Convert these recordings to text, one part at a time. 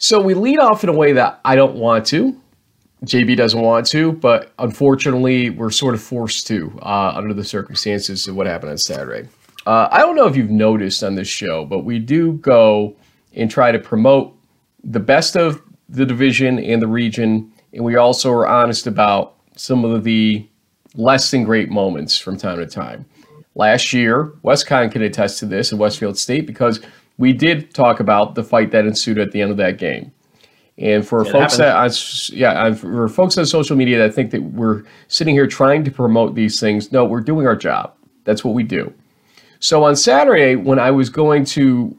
So we lead off in a way that I don't want to. JB doesn't want to, but unfortunately, we're sort of forced to uh, under the circumstances of what happened on Saturday. Uh, I don't know if you've noticed on this show, but we do go and try to promote the best of the division and the region, and we also are honest about some of the less than great moments from time to time. Last year, WestConn can attest to this in Westfield State because we did talk about the fight that ensued at the end of that game. And for it folks happened. that, yeah, for folks on social media that think that we're sitting here trying to promote these things, no, we're doing our job. That's what we do. So on Saturday, when I was going to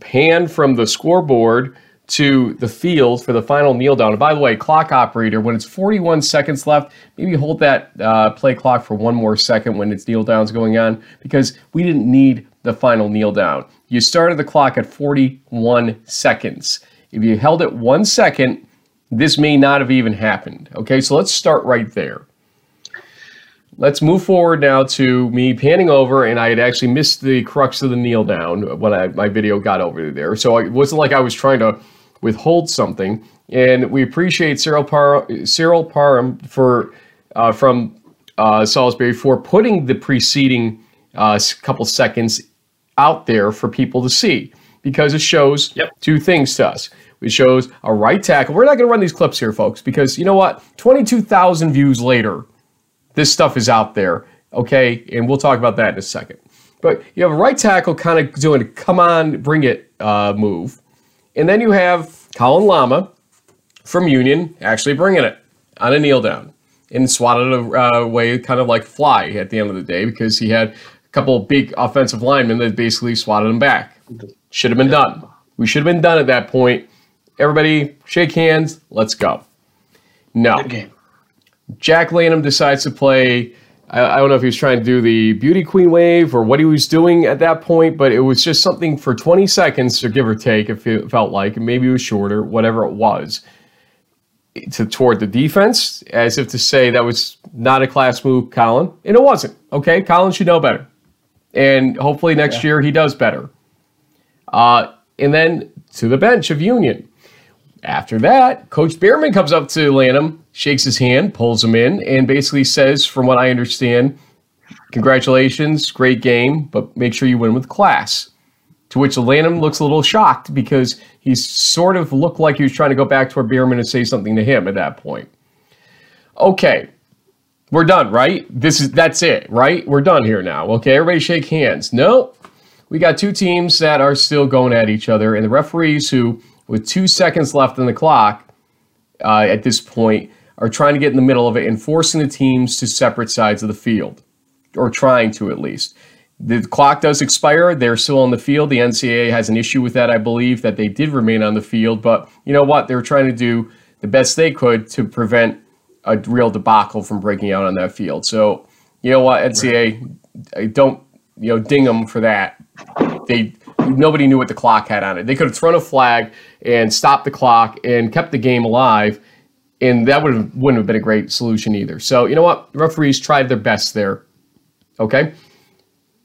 pan from the scoreboard to the field for the final kneel down. And by the way, clock operator, when it's 41 seconds left, maybe hold that uh, play clock for one more second when its kneel down's going on because we didn't need the final kneel down. You started the clock at 41 seconds. If you held it one second, this may not have even happened. Okay, so let's start right there. Let's move forward now to me panning over, and I had actually missed the crux of the kneel down when I, my video got over there. So it wasn't like I was trying to withhold something. And we appreciate Cyril, Par- Cyril Parham for uh, from uh, Salisbury for putting the preceding uh, couple seconds out there for people to see because it shows yep. two things to us. It shows a right tackle. We're not going to run these clips here, folks, because you know what? 22,000 views later, this stuff is out there, okay? And we'll talk about that in a second. But you have a right tackle kind of doing a come on, bring it uh, move. And then you have Colin Lama from Union actually bringing it on a kneel down and swatted uh, away kind of like fly at the end of the day because he had couple of big offensive linemen that basically swatted him back. Should have been done. We should have been done at that point. Everybody shake hands. Let's go. No. Jack Lanham decides to play I, I, don't know if he was trying to do the beauty queen wave or what he was doing at that point, but it was just something for 20 seconds, or give or take, if it felt like, maybe it was shorter, whatever it was, to toward the defense, as if to say that was not a class move, Colin, and it wasn't. Okay, Colin should know better, and hopefully next yeah. year he does better. Uh, and then to the bench of Union. After that, Coach Behrman comes up to Lanham, shakes his hand, pulls him in, and basically says, from what I understand, congratulations, great game, but make sure you win with class. To which Lanham looks a little shocked because he sort of looked like he was trying to go back toward Behrman and say something to him at that point. Okay, we're done, right? This is that's it, right? We're done here now. Okay, everybody shake hands. No, we got two teams that are still going at each other, and the referees who with two seconds left on the clock uh, at this point, are trying to get in the middle of it and forcing the teams to separate sides of the field, or trying to at least. The clock does expire. They're still on the field. The NCAA has an issue with that, I believe, that they did remain on the field. But you know what? They were trying to do the best they could to prevent a real debacle from breaking out on that field. So, you know what, NCAA, right. don't you know ding them for that. They nobody knew what the clock had on it. They could have thrown a flag and stopped the clock and kept the game alive, and that would have, wouldn't have been a great solution either. So you know what? The referees tried their best there. Okay.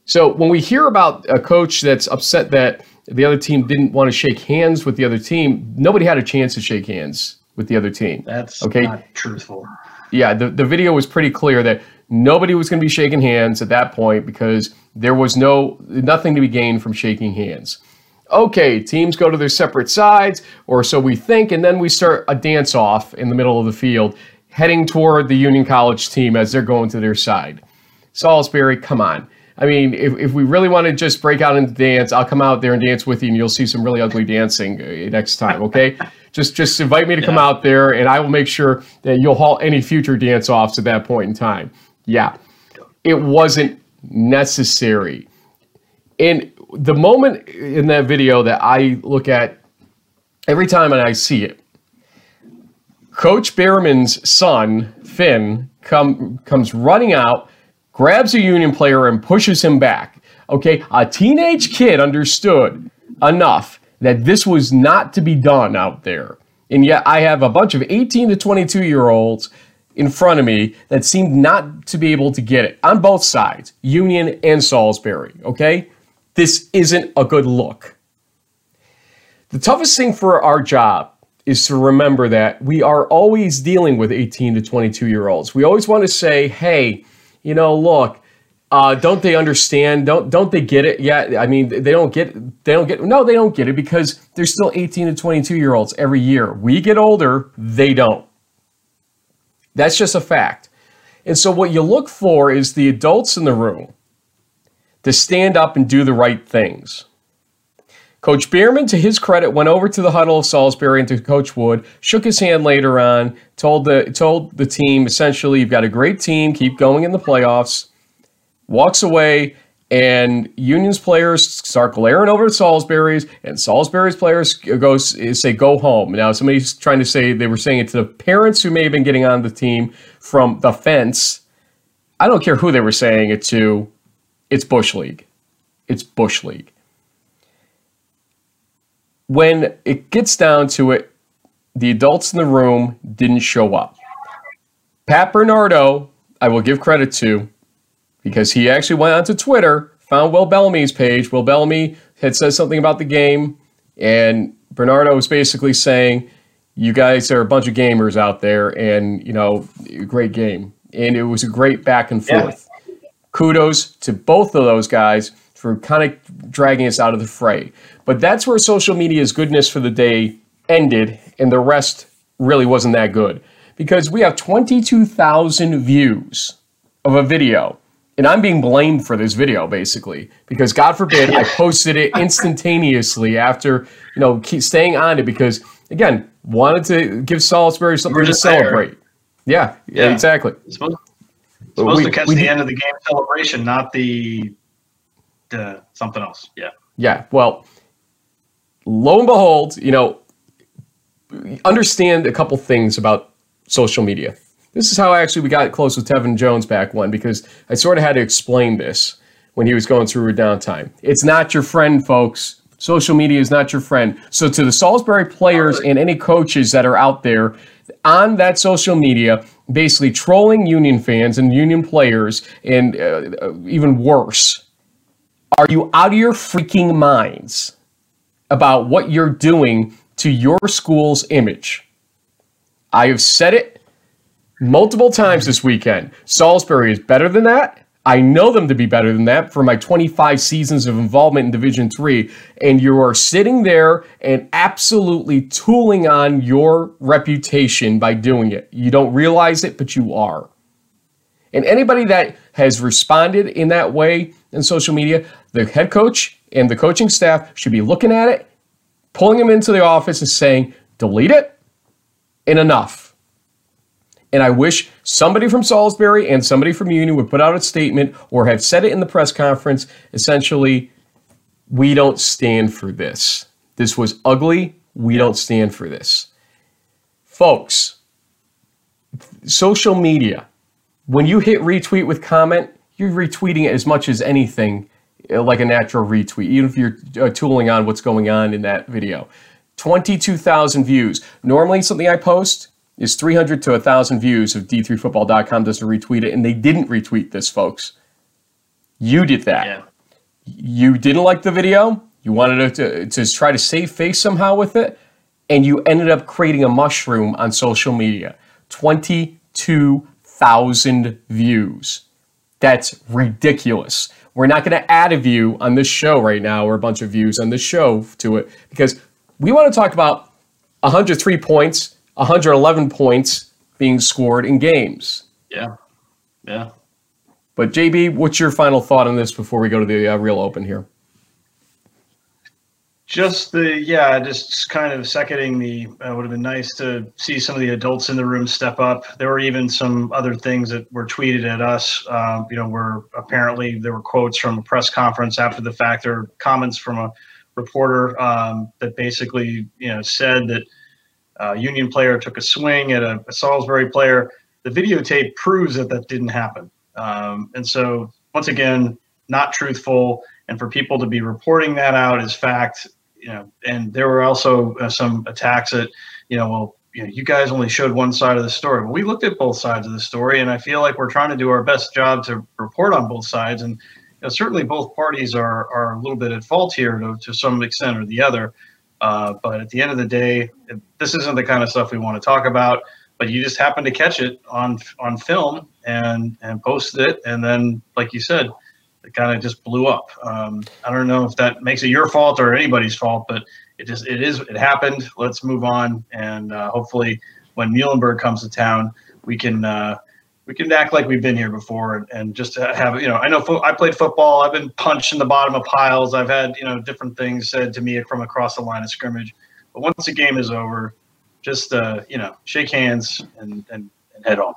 So when we hear about a coach that's upset that the other team didn't want to shake hands with the other team, nobody had a chance to shake hands with the other team. That's okay. Not truthful. Yeah, the, the video was pretty clear that nobody was going to be shaking hands at that point because there was no nothing to be gained from shaking hands. Okay, teams go to their separate sides, or so we think, and then we start a dance off in the middle of the field, heading toward the Union College team as they're going to their side. Salisbury, come on. I mean, if, if we really want to just break out into dance, I'll come out there and dance with you, and you'll see some really ugly dancing uh, next time. Okay, just just invite me to come out there, and I will make sure that you'll halt any future dance offs at that point in time. Yeah, it wasn't necessary. And the moment in that video that I look at every time and I see it, Coach Behrman's son, Finn, come, comes running out, grabs a Union player, and pushes him back. Okay, a teenage kid understood enough that this was not to be done out there. And yet I have a bunch of 18 to 22 year olds in front of me that seemed not to be able to get it on both sides, Union and Salisbury, okay? This isn't a good look. The toughest thing for our job is to remember that we are always dealing with 18 to 22 year olds. We always want to say, hey, you know, look, uh, don't they understand? Don't don't they get it? Yeah, I mean, they don't get they don't get no, they don't get it because they're still 18 to 22 year olds every year. We get older, they don't. That's just a fact. And so what you look for is the adults in the room to stand up and do the right things. Coach Bierman, to his credit, went over to the huddle of Salisbury and to Coach Wood, shook his hand later on, told the told the team essentially, "You've got a great team, keep going in the playoffs." Walks away, and Union's players start glaring over at Salisbury's, and Salisbury's players go say, "Go home." Now, somebody's trying to say they were saying it to the parents who may have been getting on the team from the fence. I don't care who they were saying it to. It's Bush League. It's Bush League when it gets down to it, the adults in the room didn't show up. Pat Bernardo, I will give credit to, because he actually went onto Twitter, found Will Bellamy's page. Will Bellamy had said something about the game, and Bernardo was basically saying, "You guys are a bunch of gamers out there, and you know, great game." And it was a great back and forth. Yeah. Kudos to both of those guys for kind of dragging us out of the fray. But that's where social media's goodness for the day ended, and the rest really wasn't that good. Because we have 22,000 views of a video, and I'm being blamed for this video basically, because God forbid I posted it instantaneously after, you know, keep staying on it because, again, wanted to give Salisbury something to celebrate. Yeah, yeah, exactly. It's supposed, supposed we, to catch the did, end of the game celebration, not the, the something else. Yeah. Yeah. Well, lo and behold, you know, understand a couple things about social media. This is how actually we got close with Tevin Jones back when, because I sort of had to explain this when he was going through a downtime. It's not your friend, folks. Social media is not your friend. So, to the Salisbury players and any coaches that are out there on that social media, basically trolling Union fans and Union players, and uh, even worse, are you out of your freaking minds? about what you're doing to your school's image. I have said it multiple times this weekend. Salisbury is better than that. I know them to be better than that for my 25 seasons of involvement in Division 3 and you are sitting there and absolutely tooling on your reputation by doing it. You don't realize it, but you are. And anybody that has responded in that way in social media, the head coach and the coaching staff should be looking at it, pulling them into the office and saying, delete it and enough. And I wish somebody from Salisbury and somebody from Union would put out a statement or have said it in the press conference essentially, we don't stand for this. This was ugly. We don't stand for this. Folks, social media, when you hit retweet with comment, you're retweeting it as much as anything uh, like a natural retweet, even if you're uh, tooling on what's going on in that video. 22,000 views. Normally, something I post is 300 to 1,000 views if d3football.com doesn't retweet it, and they didn't retweet this, folks. You did that. Yeah. You didn't like the video. You wanted to, to try to save face somehow with it, and you ended up creating a mushroom on social media. 22,000 views. That's ridiculous. We're not going to add a view on this show right now or a bunch of views on this show to it because we want to talk about 103 points, 111 points being scored in games. Yeah. Yeah. But JB, what's your final thought on this before we go to the uh, real open here? Just the yeah, just kind of seconding the uh, would have been nice to see some of the adults in the room step up. There were even some other things that were tweeted at us. Um, you know, where apparently there were quotes from a press conference after the fact. or comments from a reporter um, that basically you know said that a uh, Union player took a swing at a, a Salisbury player. The videotape proves that that didn't happen. Um, and so once again, not truthful and for people to be reporting that out as fact you know, and there were also uh, some attacks at, you know, well, you know, you guys only showed one side of the story. Well, we looked at both sides of the story, and I feel like we're trying to do our best job to report on both sides. And you know, certainly both parties are are a little bit at fault here to, to some extent or the other. Uh, but at the end of the day, this isn't the kind of stuff we want to talk about. But you just happen to catch it on on film and and posted it, and then, like you said, it kind of just blew up. Um, I don't know if that makes it your fault or anybody's fault, but it just it is it happened. Let's move on, and uh, hopefully, when Muhlenberg comes to town, we can uh, we can act like we've been here before and, and just have you know i know fo- i played football i've been punched in the bottom of piles i've had you know different things said to me from across the line of scrimmage. But once the game is over just uh, you know shake hands and, and, and head on.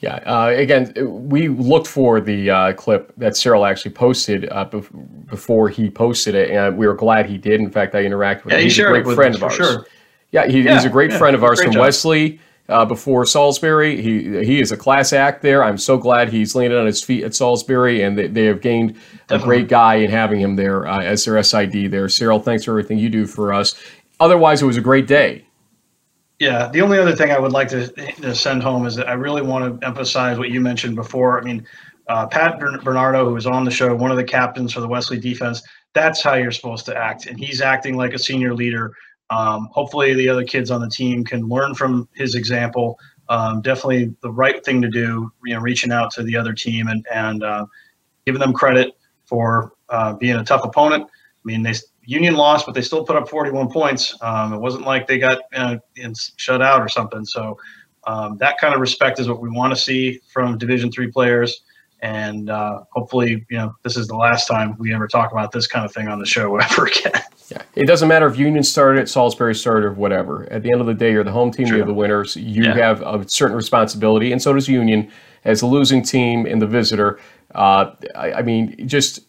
Yeah uh, again we looked for the uh, clip that cyril actually posted uh, before he posted it and we were glad he did. In fact i interacted with yeah, him. he's a great friend of ours. sure. yeah, he, yeah, he's a great yeah, friend of ours from job. wesley uh, before Salisbury. He he is a class act there. I'm so glad he's landed on his feet at Salisbury, and they, they have gained Definitely. a great guy in having him there uh, as their SID there. Cyril, thanks for everything you do for us. Otherwise, it was a great day. Yeah, the only other thing I would like to, to send home is that I really want to emphasize what you mentioned before. I mean, uh, Pat Bernardo, who was on the show, one of the captains for the Wesley defense, that's how you're supposed to act. And he's acting like a senior leader um, hopefully, the other kids on the team can learn from his example. Um, definitely the right thing to do. You know, reaching out to the other team and and uh, giving them credit for uh, being a tough opponent. I mean, they Union lost, but they still put up 41 points. Um, it wasn't like they got uh, shut out or something. So um, that kind of respect is what we want to see from Division three players. And uh, hopefully, you know, this is the last time we ever talk about this kind of thing on the show ever again. Yeah, it doesn't matter if Union started it, Salisbury started, or whatever. At the end of the day, you're the home team, you're the winners. You yeah. have a certain responsibility, and so does Union as the losing team and the visitor. Uh, I, I mean, just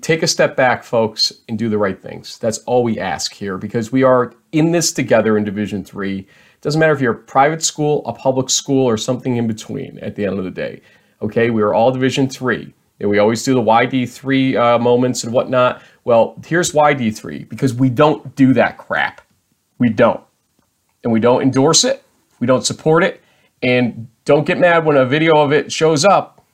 take a step back, folks, and do the right things. That's all we ask here because we are in this together in Division Three. It doesn't matter if you're a private school, a public school, or something in between. At the end of the day, okay, we are all Division Three. And we always do the YD3 uh, moments and whatnot. Well, here's YD3 because we don't do that crap. We don't. And we don't endorse it. We don't support it. And don't get mad when a video of it shows up.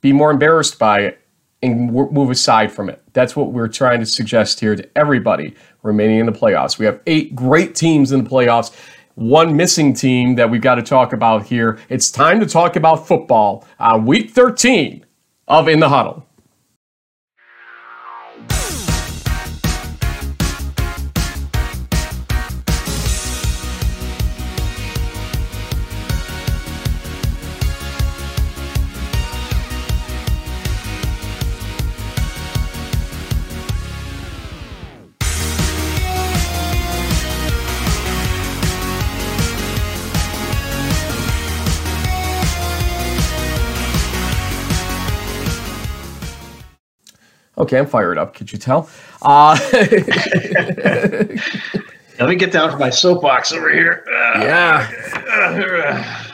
Be more embarrassed by it and move aside from it. That's what we're trying to suggest here to everybody remaining in the playoffs. We have eight great teams in the playoffs. One missing team that we've got to talk about here. It's time to talk about football on week 13 of In the Huddle. Okay, I'm fired up. Could you tell? Uh, Let me get down from my soapbox over here. yeah.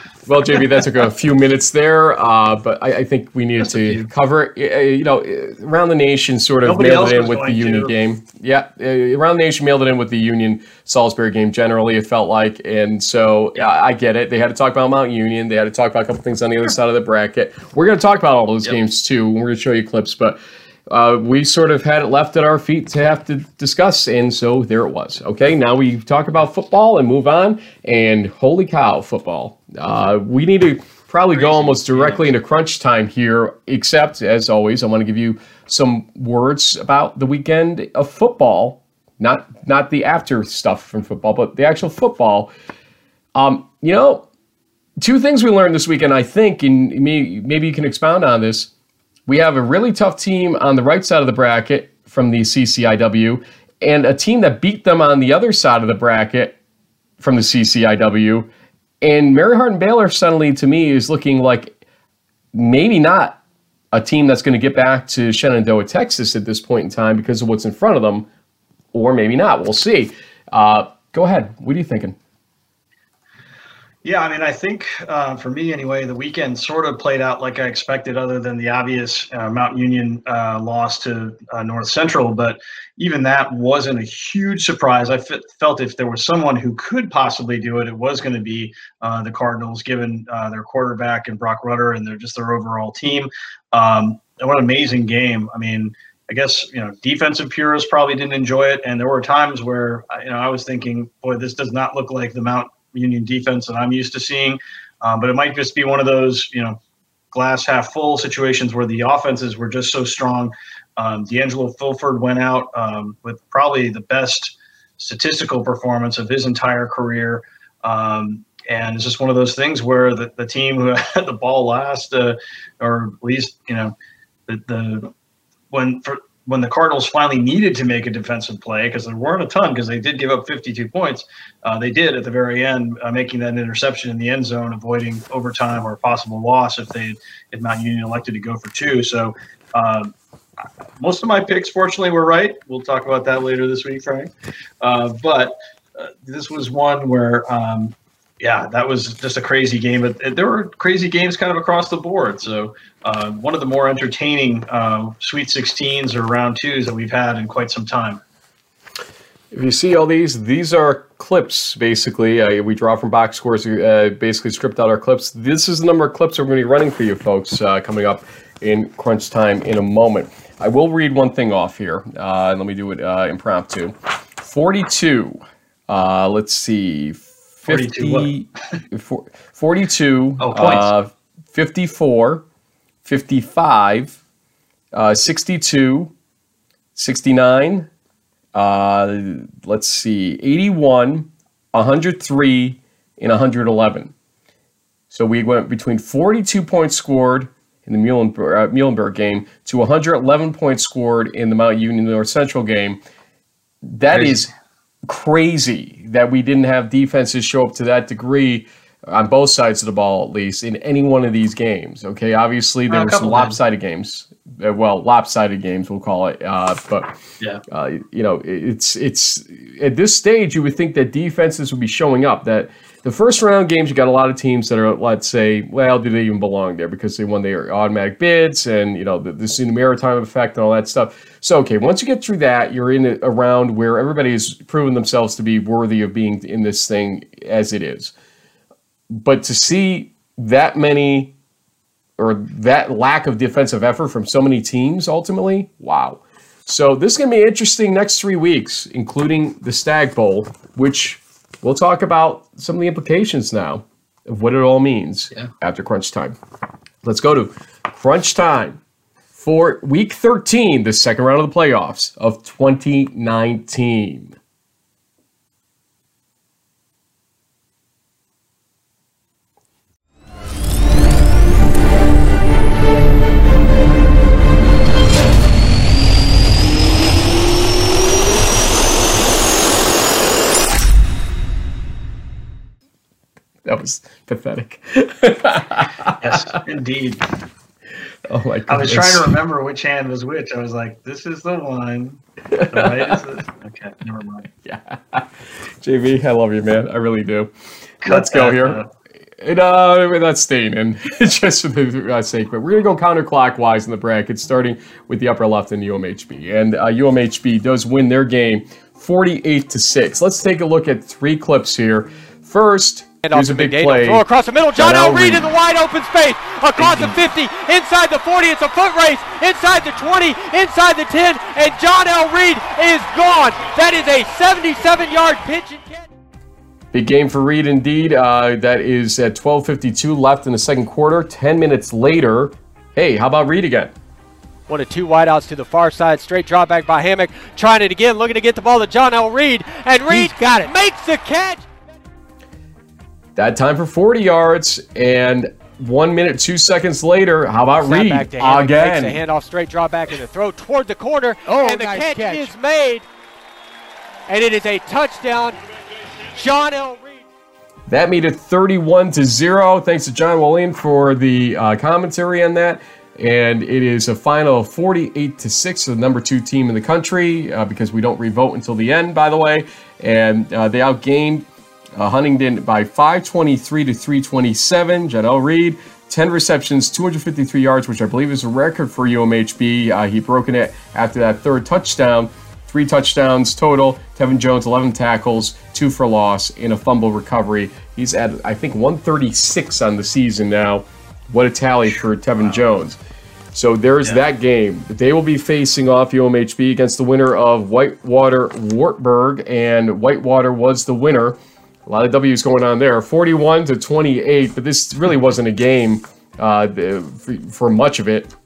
well, JB, that took a few minutes there, uh, but I, I, think we needed to cover You know, around the nation sort of Nobody mailed it in with the Union to. game. Yeah, around the nation mailed it in with the Union Salisbury game. Generally, it felt like, and so yeah. I, I get it. They had to talk about Mount Union. They had to talk about a couple things on the other side of the bracket. We're going to talk about all those yep. games too. We're going to show you clips, but uh, we sort of had it left at our feet to have to discuss, and so there it was. Okay, now we talk about football and move on. And holy cow, football! Uh, we need to probably go almost directly into crunch time here. Except, as always, I want to give you some words about the weekend of football, not not the after stuff from football, but the actual football. Um, you know, two things we learned this weekend, I think, and maybe you can expound on this we have a really tough team on the right side of the bracket from the CCIW and a team that beat them on the other side of the bracket from the CCIW. And Mary Hardin Baylor suddenly, to me, is looking like maybe not a team that's going to get back to Shenandoah, Texas at this point in time because of what's in front of them, or maybe not. We'll see. Uh, go ahead. What are you thinking? Yeah, I mean, I think uh, for me anyway, the weekend sort of played out like I expected, other than the obvious uh, Mount Union uh, loss to uh, North Central. But even that wasn't a huge surprise. I f- felt if there was someone who could possibly do it, it was going to be uh, the Cardinals, given uh, their quarterback and Broc Rutter and their just their overall team. Um, what an amazing game! I mean, I guess you know defensive purists probably didn't enjoy it, and there were times where you know I was thinking, boy, this does not look like the Mount Union defense that I'm used to seeing. Um, but it might just be one of those you know glass half full situations where the offenses were just so strong. Um, D'Angelo Fulford went out um, with probably the best statistical performance of his entire career. Um, and it's just one of those things where the, the team who had the ball last, uh, or at least, you know, the, the when for when the Cardinals finally needed to make a defensive play because there weren't a ton because they did give up 52 points. Uh, they did at the very end, uh, making that interception in the end zone, avoiding overtime or a possible loss if they if Mount Union elected to go for two. So um, most of my picks, fortunately, were right. We'll talk about that later this week, Frank. Uh, but uh, this was one where um, yeah, that was just a crazy game. But there were crazy games kind of across the board. So uh, one of the more entertaining uh, Sweet 16s or round twos that we've had in quite some time. If you see all these, these are clips basically. Uh, we draw from box scores, uh, basically script out our clips. This is the number of clips we're going to be running for you folks uh, coming up in crunch time in a moment. I will read one thing off here. Uh, let me do it impromptu. 42. let's see. 50, 42, oh, uh, 54, 55, uh, 62, 69, uh, let's see, 81, 103, and 111. So we went between 42 points scored in the Muhlenberg, uh, Muhlenberg game to 111 points scored in the Mount Union North Central game. That is crazy that we didn't have defenses show up to that degree on both sides of the ball, at least in any one of these games. Okay, obviously there were some lopsided games. Uh, well, lopsided games, we'll call it. Uh, but yeah, uh, you know, it's it's at this stage you would think that defenses would be showing up. That the first round games, you got a lot of teams that are, let's say, well, do they even belong there because they won their automatic bids and you know the, the maritime effect and all that stuff. So, okay, once you get through that, you're in a, a round where everybody's proven themselves to be worthy of being in this thing as it is. But to see that many or that lack of defensive effort from so many teams ultimately, wow. So this is going to be interesting next three weeks, including the Stagg Bowl, which we'll talk about some of the implications now of what it all means yeah. after crunch time. Let's go to crunch time for week 13, the second round of the playoffs of 2019. That was pathetic. yes, indeed. Oh my I was trying to remember which hand was which. I was like, this is the one. The right. Okay, never mind. Yeah. JB, I love you, man. I really do. Cut Let's go here. And, uh, we're staying in just for the uh, sake, but we're going to go counterclockwise in the bracket, starting with the upper left in UMHB. And uh, UMHB does win their game 48 to 6. Let's take a look at three clips here. First, and Here's a big play. Throw across the middle. John L. Reed in the wide open space. Across the 50, inside the 40. It's a foot race. Inside the 20, inside the 10, and John L. Reed is gone. That is a 77-yard pitch and catch. Big game for Reed indeed. Uh, that is at 12:52 left in the second quarter. Ten minutes later, hey, how about Reed again? One of two wideouts to the far side, straight drawback by Hammock, trying it again, looking to get the ball to John L. Reed. and Reid got it, makes the catch. That time for 40 yards, and one minute, two seconds later, how about Snap Reid again? Takes a handoff, straight draw back, and the throw toward the corner, oh, and the nice catch, catch, is made, and it is a touchdown. John L. Reid. That made it 31 to zero. Thanks to John William for the uh, commentary on that. And it is a final of 48 to 6 the number two team in the country uh, because we don't revote until the end, by the way. And uh, they outgained uh, Huntingdon by 523 to 327. Janelle Reid, 10 receptions, 253 yards, which I believe is a record for UMHB. Uh, he broken it after that third touchdown. Three touchdowns total. Tevin Jones, 11 tackles, two for loss, in a fumble recovery. He's at, I think, 136 on the season now. What a tally for Tevin Jones. So there's yeah. that game. They will be facing off UMHB against the winner of Whitewater Wartburg, and Whitewater was the winner. A lot of W's going on there, 41 to 28, but this really wasn't a game uh, for much of it.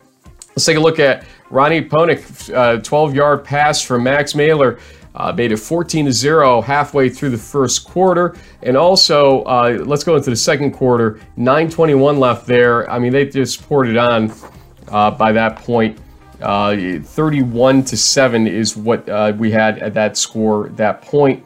Let's take a look at Ronnie Ponick, uh, 12 yard pass from Max Meylor. Uh, made it 14 to 0 halfway through the first quarter. And also, uh, let's go into the second quarter. 9.21 left there. I mean, they just poured it on uh, by that point. Uh, 31 to 7 is what uh, we had at that score, that point,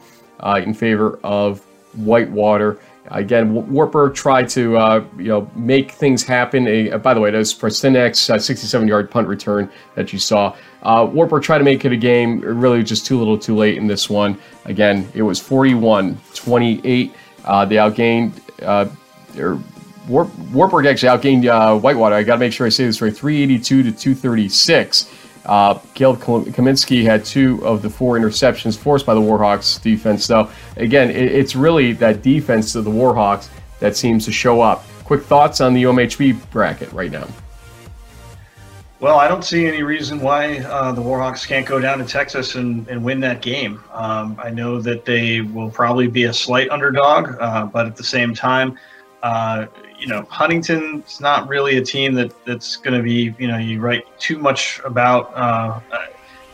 in favor of Whitewater. Again, Warper tried to uh, you know make things happen. A, by the way, that's Prestinex uh, 67-yard punt return that you saw. Uh, Wartburg tried to make it a game. Really, just too little, too late in this one. Again, it was 41-28. Uh, they outgained. Uh, Wartburg actually outgained uh, Whitewater. I got to make sure I say this right. 382 to 236. Uh, Caleb Kaminsky had two of the four interceptions forced by the Warhawks defense, So, Again, it, it's really that defense of the Warhawks that seems to show up. Quick thoughts on the UMHB bracket right now. Well, I don't see any reason why uh, the Warhawks can't go down to Texas and, and win that game. Um, I know that they will probably be a slight underdog, uh, but at the same time, uh, you know, Huntingdon's not really a team that that's going to be, you know, you write too much about. Uh,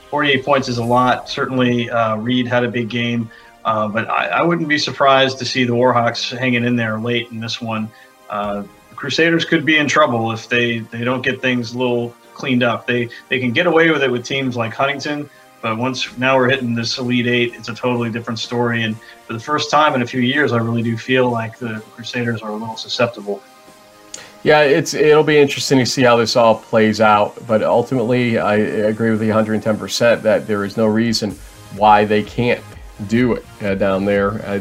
48 points is a lot. Certainly, uh, Reed had a big game, uh, but I, I, wouldn't be surprised to see the Warhawks hanging in there late in this one. Uh, Crusaders could be in trouble if they, they don't get things a little cleaned up. They they can get away with it with teams like Huntington, but once now we're hitting this Elite Eight, it's a totally different story. And for the first time in a few years, I really do feel like the Crusaders are a little susceptible. Yeah, it's it'll be interesting to see how this all plays out. But ultimately, I agree with the 110% that there is no reason why they can't do it uh, down there. Uh,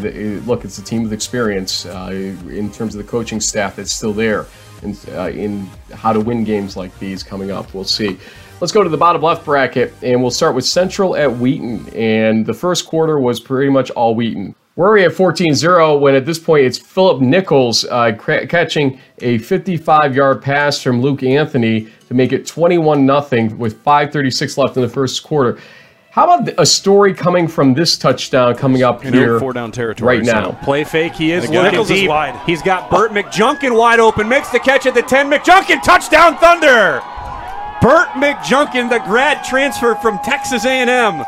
look, it's a team with experience uh, in terms of the coaching staff that's still there, and uh, in how to win games like these coming up. We'll see. Let's go to the bottom left bracket, and we'll start with Central at Wheaton. And the first quarter was pretty much all Wheaton. We're at 14-0 when at this point it's Philip Nichols uh, catching a 55-yard pass from Luke Anthony to make it 21-0 with 5.36 left in the first quarter. How about a story coming from this touchdown coming up in here four down territory right now? Play fake. He is looking Nichols deep. Is wide. He's got Burt McJunkin wide open. Makes the catch at the 10. McJunkin touchdown Thunder. Burt McJunkin, the grad transfer from Texas A&M,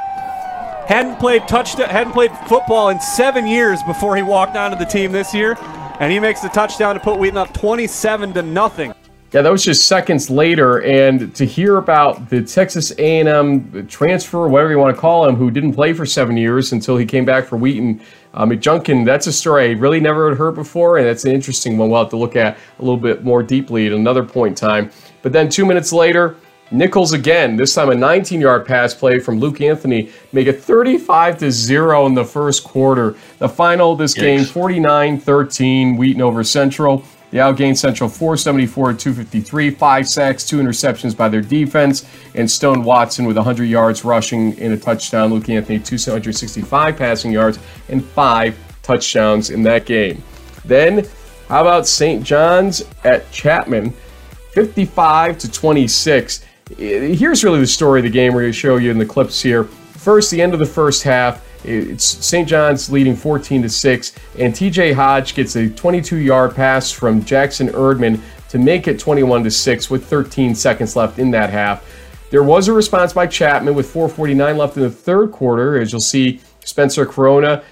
hadn't played touchdown, hadn't played football in seven years before he walked onto the team this year, and he makes the touchdown to put Wheaton up 27 to nothing. Yeah, that was just seconds later, and to hear about the Texas A&M transfer, whatever you want to call him, who didn't play for seven years until he came back for Wheaton, uh, McJunkin, that's a story I really never had heard before, and that's an interesting one we'll have to look at a little bit more deeply at another point in time. But then two minutes later, Nichols again, this time a 19 yard pass play from Luke Anthony, make it 35 to 0 in the first quarter. The final of this Yikes. game 49 13, Wheaton over Central. They outgained Central 474 253, five sacks, two interceptions by their defense, and Stone Watson with 100 yards rushing in a touchdown. Luke Anthony 265 passing yards and five touchdowns in that game. Then, how about St. John's at Chapman? 55 to 26 eh, here's really the story of the game. We're going to show you in the clips here. First, the end of the first half. It's St. John's leading 14 to 6, and TJ Hodge gets a 22 yard pass from Jackson Erdman to make it 21 to 6 with 13 seconds left in that half. There was a response by Chapman with 4:49 left in the third quarter, as you'll see. Spencer Corona,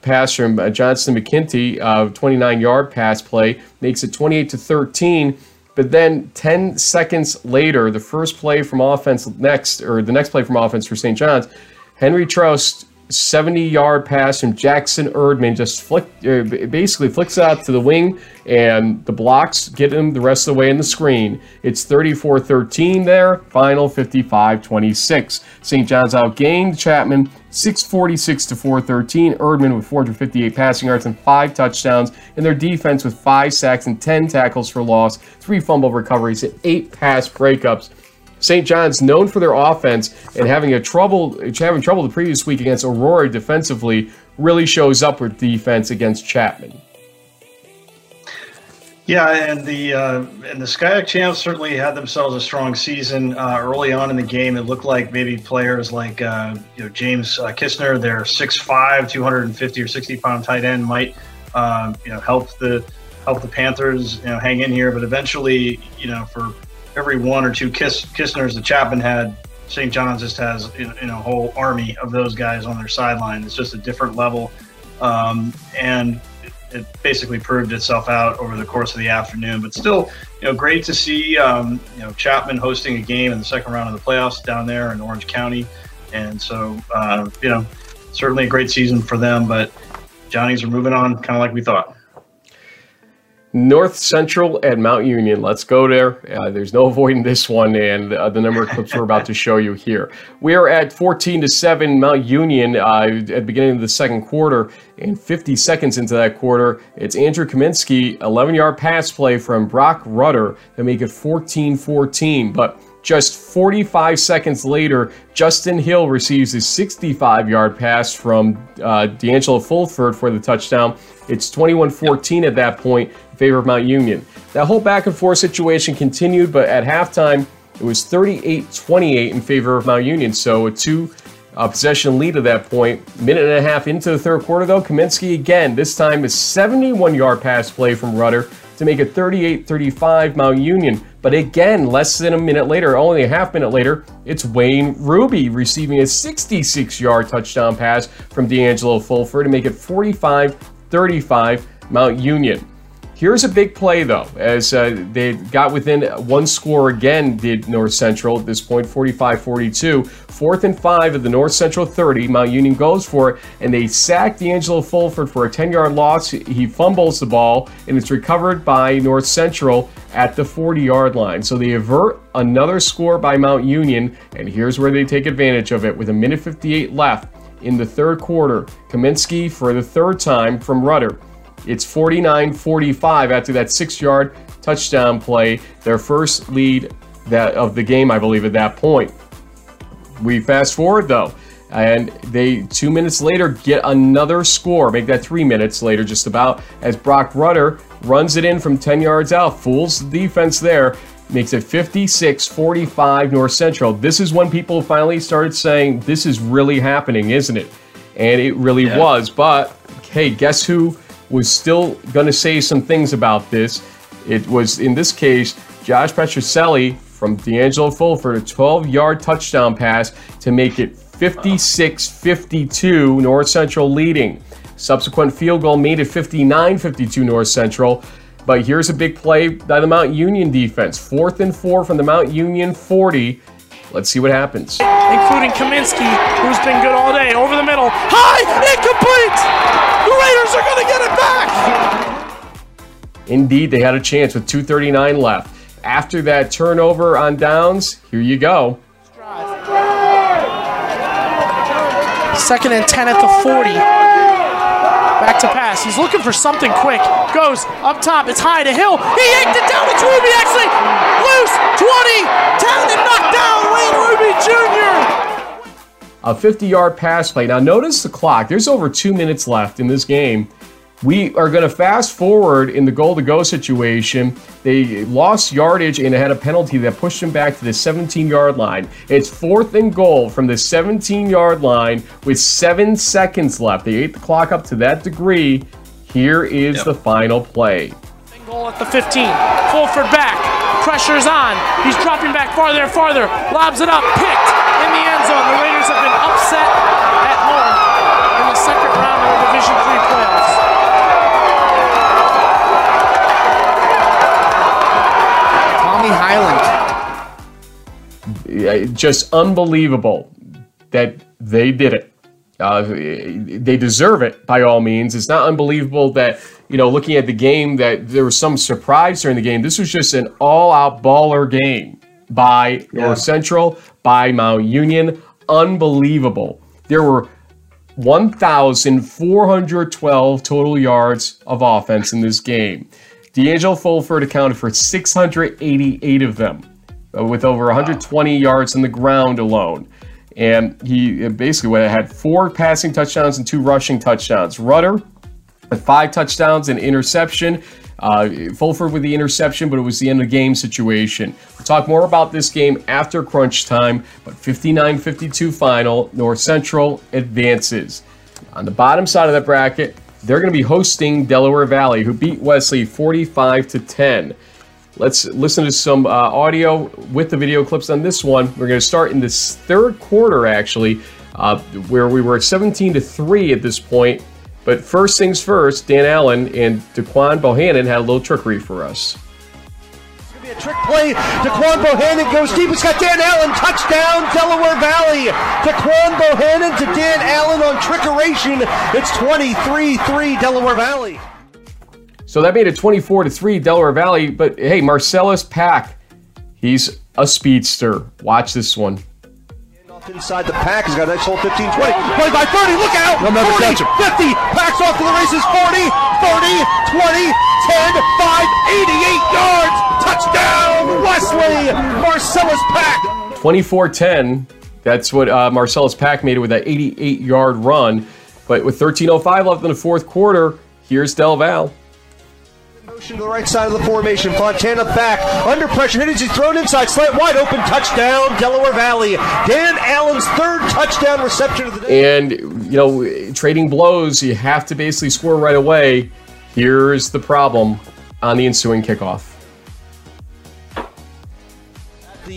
pass from uh, Johnston McKinty, a 29 yard pass play, makes it 28 to 13. But then 10 seconds later, the first play from offense next, or the next play from offense for St. John's, Henry Trost 70 yard pass from Jackson Erdman just flick, uh, basically flicks out to the wing, and the blocks get him the rest of the way in the screen. It's 34 13 there, final 55 26. St. John's outgained Chapman 646 to 413. Erdman with 458 passing yards and five touchdowns, and their defense with five sacks and 10 tackles for loss, three fumble recoveries, and eight pass breakups. St. John's, known for their offense and having a trouble having trouble the previous week against Aurora defensively, really shows up with defense against Chapman. Yeah, and the uh, and the SCIAC champs certainly had themselves a strong season uh, early on in the game. It looked like maybe players like uh, you know James uh, Kistner, their 6'5", 250 or 60 pound tight end, might uh, you know help the help the Panthers you know hang in here. But eventually, you know, for every one or two Kiss, Kistners that Chapman had, St. John's just has you know, a whole army of those guys on their sideline. It's just a different level, um, and it basically proved itself out over the course of the afternoon. But still, you know, great to see um, you know Chapman hosting a game in the second round of the playoffs down there in Orange County, and so uh, you know, certainly a great season for them. But Johnnies are moving on, kind of like we thought. North Central and Mount Union. Let's go there. Uh, there's no avoiding this one, and uh, the number of clips we're about to show you here. We are at 14 to 7 Mount Union uh, at the beginning of the second quarter, and 50 seconds into that quarter, it's Andrew Kamienski, 11 yard pass play from Broc Rutter to make it 14 14. But just 45 seconds later, Justin Hill receives a 65 yard pass from uh, D'Angelo Fulford for the touchdown. It's 21 14 at that point in favor of Mount Union. That whole back and forth situation continued, but at halftime, it was 38 28 in favor of Mount Union. So a two uh, possession lead at that point. Minute and a half into the third quarter, though, Kamienski again, this time a 71 yard pass play from Rutter to make it 38 35 Mount Union. But again, less than a minute later, only a half minute later, it's Wayne Ruby receiving a 66 yard touchdown pass from D'Angelo Fulford to make it 45 35 Mount Union. Here's a big play, though, as uh, they got within one score again, did North Central at this point, 45 42. Fourth and five of the North Central 30. Mount Union goes for it, and they sack D'Angelo Fulford for a 10 yard loss. He fumbles the ball, and it's recovered by North Central at the 40 yard line. So they avert another score by Mount Union, and here's where they take advantage of it with a minute 58 left in the third quarter. Kamienski for the third time from Rutter. It's 49 45 after that six yard touchdown play, their first lead that of the game, I believe, at that point. We fast forward though, and they two minutes later get another score, make that three minutes later, just about as Broc Rutter runs it in from 10 yards out, fools the defense there, makes it 56 45 North Central. This is when people finally started saying, This is really happening, isn't it? And it really yeah. was. But hey, guess who was still going to say some things about this? It was, in this case, Josh Petroselli from D'Angelo Fulford, a 12 yard touchdown pass to make it 56 52 North Central leading. Subsequent field goal made it 59 52 North Central. But here's a big play by the Mount Union defense. Fourth and four from the Mount Union 40. Let's see what happens. Including Kamienski, who's been good all day. Over the middle. High! Incomplete! The Raiders are going to get it back! Indeed, they had a chance with 2.39 left. After that turnover on downs, here you go. Second and 10 at the 40. Back to pass. He's looking for something quick. Goes up top. It's high to Hill. He yanked it down. to Ruby actually. Loose. 20. 10 and knocked down. Wayne Ruby Jr. A 50 yard pass play. Now, notice the clock. There's over two minutes left in this game. We are going to fast forward in the goal to go situation. They lost yardage and had a penalty that pushed them back to the 17 yard line. It's fourth and goal from the 17 yard line with seven seconds left. They ate the clock up to that degree. Here is yep. the final play. Goal at the 15. Fulford back. Pressure's on. He's dropping back farther and farther. Lobs it up. Picked in the end zone. The Raiders have been upset at home in the second round of the Division Three playoffs. Tommy Highland. Just unbelievable that they did it. Uh, they deserve it by all means. It's not unbelievable that you know, looking at the game, that there was some surprise during the game. This was just an all-out baller game by yeah. North Central, by Mount Union. Unbelievable. There were 1,412 total yards of offense in this game. D'Angelo Fulford accounted for 688 of them, uh, with over 120 yards on the ground alone. And he uh, basically had four passing touchdowns and two rushing touchdowns. Rutter had five touchdowns and interception. Uh, Fulford with the interception, but it was the end of the game situation. We'll talk more about this game after crunch time, but 59 52 final. North Central advances. On the bottom side of that bracket, they're going to be hosting Delaware Valley, who beat Wesley 45 to 10. Let's listen to some uh, audio with the video clips on this one. We're going to start in this third quarter, actually, uh, where we were at 17 to 3 at this point. But first things first, Dan Allen and Daquan Bohannon had a little trickery for us. It's going to be a trick play. Daquan Bohannon goes deep. It's got Dan Allen. Touchdown, Delaware Valley. Daquan Bohannon to Dan Allen on trickeration. It's 23 3 Delaware Valley. So that made it 24 to 3 Delaware Valley. But hey, Marcellus Pack, he's a speedster. Watch this one. Off inside the pack. He's got a nice hole 15 20. Play by 30. Look out. They'll never 40, catch him. 50. Packs off to the races. 40, 30, 20, 10, 5, 88 yards. Touchdown, Wesley. Marcellus Pack. 24 10. That's what uh, Marcellus Pack made it with that 88 yard run. But with 13.05 left in the fourth quarter, here's Del Val. Motion to the right side of the formation. Fontana back. Under pressure. Hit He's thrown inside. Slant wide open. Touchdown, Delaware Valley. Dan Allen's third touchdown reception of the day. And, you know, trading blows, you have to basically score right away. Here's the problem on the ensuing kickoff.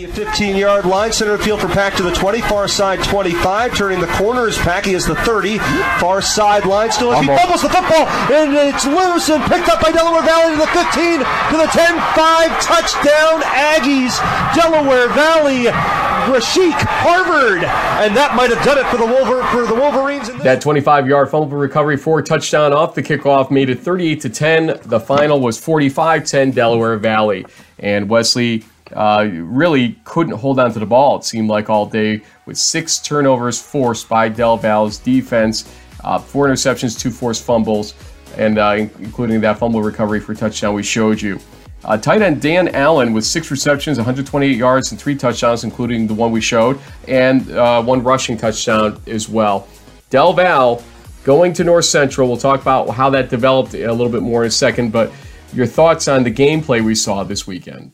The 15 yard line, center field for Pack to the 20, far side 25. Turning the corner is Packy is the 30, far side line. Still, he Fumble. fumbles the football, and it's loose and picked up by Delaware Valley to the 15, to the 10 5. Touchdown, Aggies, Delaware Valley, Rashik, Harvard. And that might have done it for the, Wolver- for the Wolverines. That 25 yard fumble recovery for touchdown off the kickoff made it 38 to 10. The final was 45 10 Delaware Valley. And Wesley uh, really couldn't hold on to the ball, it seemed like all day, with six turnovers forced by Del Val's defense, uh, four interceptions, two forced fumbles, and uh, including that fumble recovery for touchdown we showed you. Uh, tight end Dan Allen with six receptions, 128 yards, and three touchdowns, including the one we showed, and uh, one rushing touchdown as well. Del Val going to North Central. We'll talk about how that developed a little bit more in a second, but your thoughts on the gameplay we saw this weekend?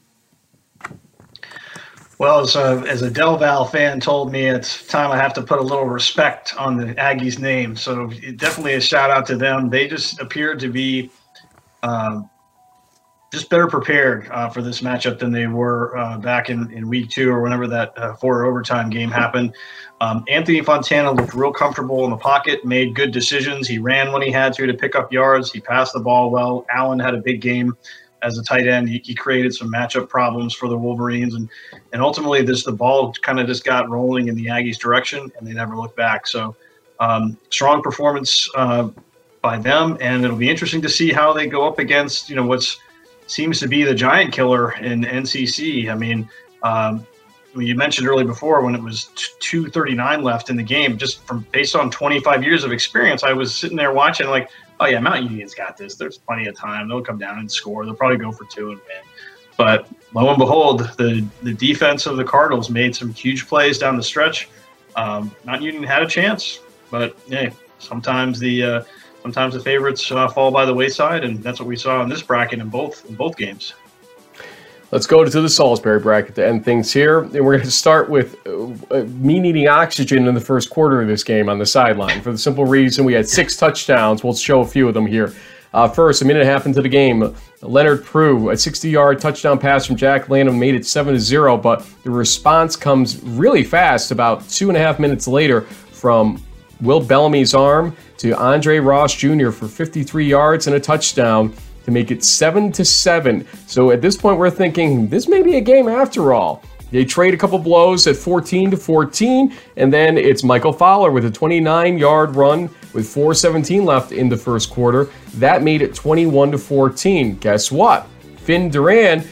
Well, as a, as a Del Val fan told me, it's time I have to put a little respect on the Aggies' name. So definitely a shout out to them. They just appeared to be um, just better prepared uh, for this matchup than they were uh, back in, in week two or whenever that uh, four overtime game happened. Um, Anthony Fontana looked real comfortable in the pocket, made good decisions. He ran when he had to to pick up yards. He passed the ball well. Allen had a big game as a tight end. He, he created some matchup problems for the Wolverines, and and ultimately this the ball kind of just got rolling in the Aggies' direction, and they never looked back. So um, strong performance uh, by them, and it'll be interesting to see how they go up against you know what's seems to be the giant killer in NCC. I mean. Um, you mentioned early before when it was 239 left in the game, just from based on 25 years of experience, I was sitting there watching like, oh yeah, Mount Union's got this. There's plenty of time. They'll come down and score. They'll probably go for two and win. But lo and behold, the the defense of the Cardinals made some huge plays down the stretch. Um, Mount Union had a chance, but hey, sometimes the uh, sometimes the favorites uh, fall by the wayside, and that's what we saw in this bracket in both in both games. Let's go to the Salisbury bracket to end things here. And we're going to start with uh, me needing oxygen in the first quarter of this game on the sideline for the simple reason we had six touchdowns. We'll show a few of them here. Uh, first, a minute and a half into the game, Leonard Prue, a 60 yard touchdown pass from Jack Lanham made it 7 to 0, but the response comes really fast about two and a half minutes later from Will Bellamy's arm to Andre Ross Jr. for 53 yards and a touchdown to make it 7 to 7. So at this point we're thinking this may be a game after all. They trade a couple blows at 14 to 14 and then it's Michael Fowler with a 29-yard run with 4:17 left in the first quarter. That made it 21 to 14. Guess what? Finn Duran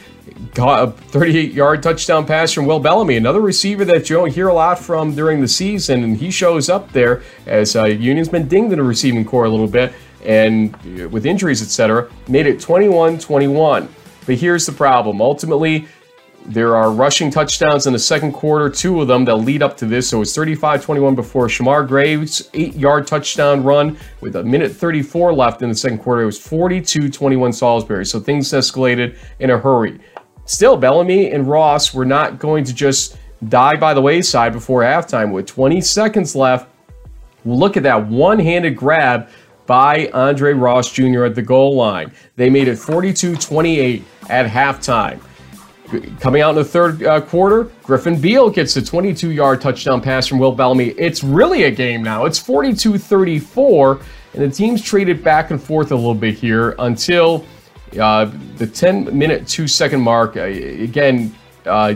got a 38-yard touchdown pass from Will Bellamy, another receiver that you don't hear a lot from during the season, and he shows up there as uh, Union's been dinged in the receiving corps a little bit, and uh, with injuries, etc., made it 21-21. But here's the problem: ultimately, There are rushing touchdowns in the second quarter, two of them that lead up to this. So it's 35 21 before Shamar Graves' eight yard touchdown run with a minute 34 left in the second quarter. It was 42 21 Salisbury. So things escalated in a hurry. Still, Bellamy and Ross were not going to just die by the wayside before halftime with 20 seconds left. Look at that one handed grab by Andre Ross Jr. at the goal line. They made it 42 28 at halftime. Coming out in the third uh, quarter, Griffin Beal gets a 22 yard touchdown pass from Will Bellamy. It's really a game now. It's 42 34, and the teams traded back and forth a little bit here until uh, the 10 minute, two second mark. Uh, again, uh,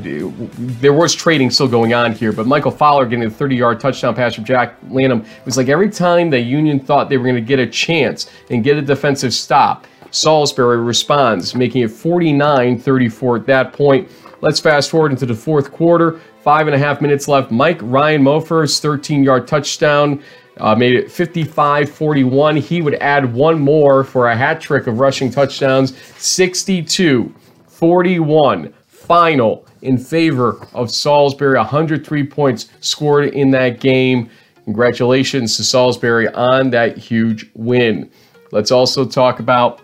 there was trading still going on here, but Michael Fowler getting a 30 yard touchdown pass from Jack Lanham. It was like every time the Union thought they were going to get a chance and get a defensive stop, Salisbury responds, making it 49 34 at that point. Let's fast forward into the fourth quarter. Five and a half minutes left. Mike Ryan Mofer's 13 yard touchdown uh, made it 55 41. He would add one more for a hat trick of rushing touchdowns 62 41 final in favor of Salisbury. 103 points scored in that game. Congratulations to Salisbury on that huge win. Let's also talk about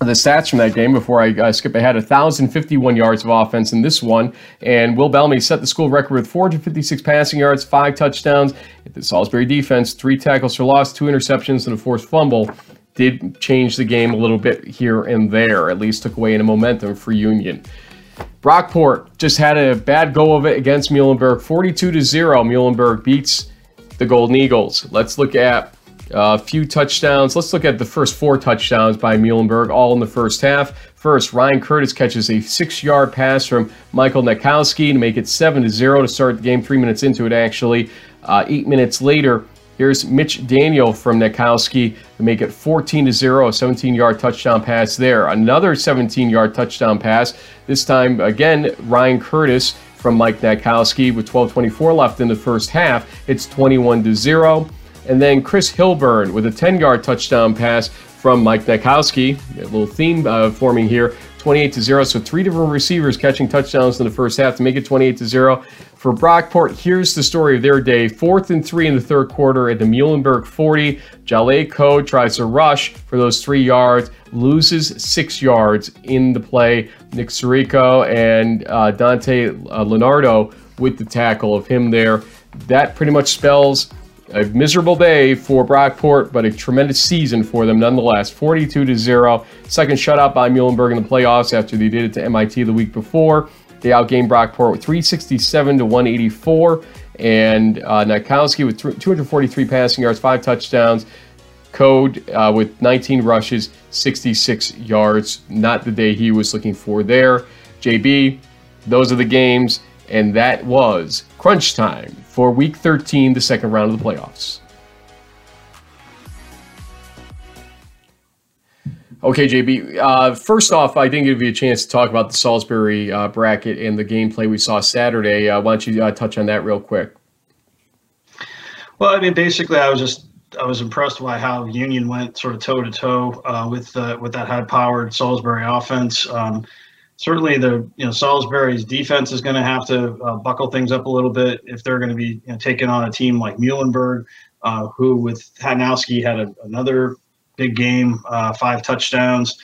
the stats from that game before I uh, skip ahead 1,051 yards of offense in this one. And Will Bellamy set the school record with 456 passing yards, five touchdowns. The Salisbury defense, three tackles for loss, two interceptions, and a forced fumble. Did change the game a little bit here and there, at least took away any momentum for Union. Brockport just had a bad go of it against Muhlenberg, 42 to 0. Muhlenberg beats the Golden Eagles. Let's look at a few touchdowns. Let's look at the first four touchdowns by Muhlenberg, all in the first half. First, Ryan Curtis catches a six-yard pass from Michael Hnatkowski to make it 7 to 0 to start the game. Three minutes into it, actually. Uh, eight minutes later, here's Mitch Daniel from Hnatkowski to make it 14 to 0, a 17-yard touchdown pass there. Another 17-yard touchdown pass. This time, again, Ryan Curtis from Mike Hnatkowski with 12:24 left in the first half. It's 21 to 0. And then Chris Hilburn with a 10 yard touchdown pass from Mike Hnatkowski. A little theme uh, forming here 28 to 0. So three different receivers catching touchdowns in the first half to make it 28 to 0. For Brockport, here's the story of their day. Fourth and three in the third quarter at the Muhlenberg 40. Jaleh Code tries to rush for those three yards, loses six yards in the play. Nick Sirico and uh, Dante uh, Leonardo with the tackle of him there. That pretty much spells a miserable day for Brockport, but a tremendous season for them nonetheless. 42 to 0. Second shutout by Muhlenberg in the playoffs after they did it to MIT the week before. They outgained Brockport with 367 to 184. And uh, Hnatkowski with 243 passing yards, five touchdowns. Code uh, with 19 rushes, 66 yards. Not the day he was looking for there. JB, those are the games. And that was crunch time for week 13, the second round of the playoffs. Okay, JB. Uh, first off, I didn't give you a chance to talk about the Salisbury uh, bracket and the gameplay we saw Saturday. Uh, why don't you uh, touch on that real quick? Well, I mean, basically, I was just I was impressed by how Union went sort of toe to toe with with that high powered Salisbury offense. Um, certainly the you know Salisbury's defense is going to have to uh, buckle things up a little bit if they're going to be you know, taking on a team like Muhlenberg, uh, who with Hanowski had a, another big game, uh, five touchdowns.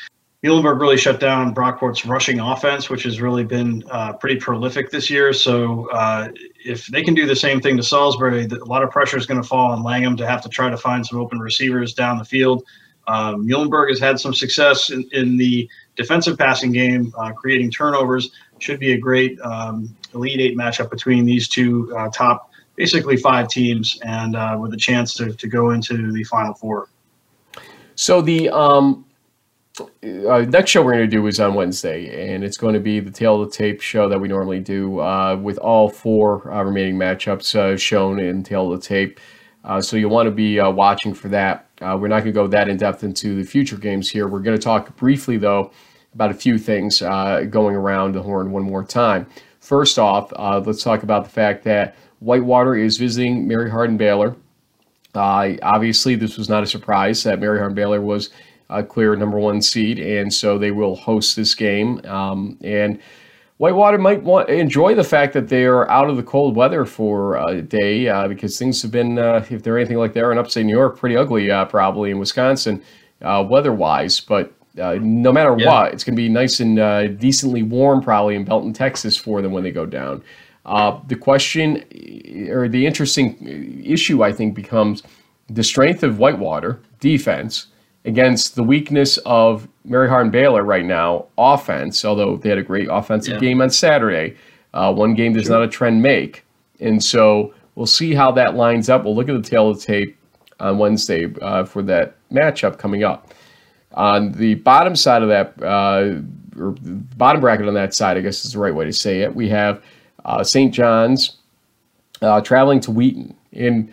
Muhlenberg really shut down Brockport's rushing offense, which has really been uh, pretty prolific this year. So uh, if they can do the same thing to Salisbury, a lot of pressure is going to fall on Lanham to have to try to find some open receivers down the field. Um, Muhlenberg has had some success in, in the defensive passing game, uh, creating turnovers. Should be a great um, Elite Eight matchup between these two uh, top, basically five teams, and uh, with a chance to, to go into the Final Four. So the um, uh, next show we're going to do is on Wednesday, and it's going to be the tale of the tape show that we normally do uh, with all four uh, remaining matchups shown in tale of the tape. so you'll want to be watching for that. Uh, we're not going to go that in depth into the future games here. We're going to talk briefly, though, about a few things uh, going around the horn one more time. First off, uh, let's talk about the fact that Whitewater is visiting Mary Hardin Baylor. Uh, obviously, this was not a surprise that Mary Hardin Baylor was a clear number one seed, and so they will host this game. Um, and Whitewater might want enjoy the fact that they are out of the cold weather for a day uh, because things have been, uh, if they're anything like they are in upstate New York, pretty ugly uh, probably in Wisconsin uh, weather-wise. But uh, no matter yeah. what, it's going to be nice and uh, decently warm probably in Belton, Texas for them when they go down. The question or the interesting issue I think becomes the strength of Whitewater defense against the weakness of Mary Hardin Baylor right now, offense, although they had a great offensive yeah. game on Saturday. Uh, one game does sure. not a trend make. And so we'll see how that lines up. We'll look at the tale of the tape on Wednesday uh, for that matchup coming up. On the bottom side of that, uh, or bottom bracket on that side, I guess is the right way to say it, we have uh, St. John's uh, traveling to Wheaton. And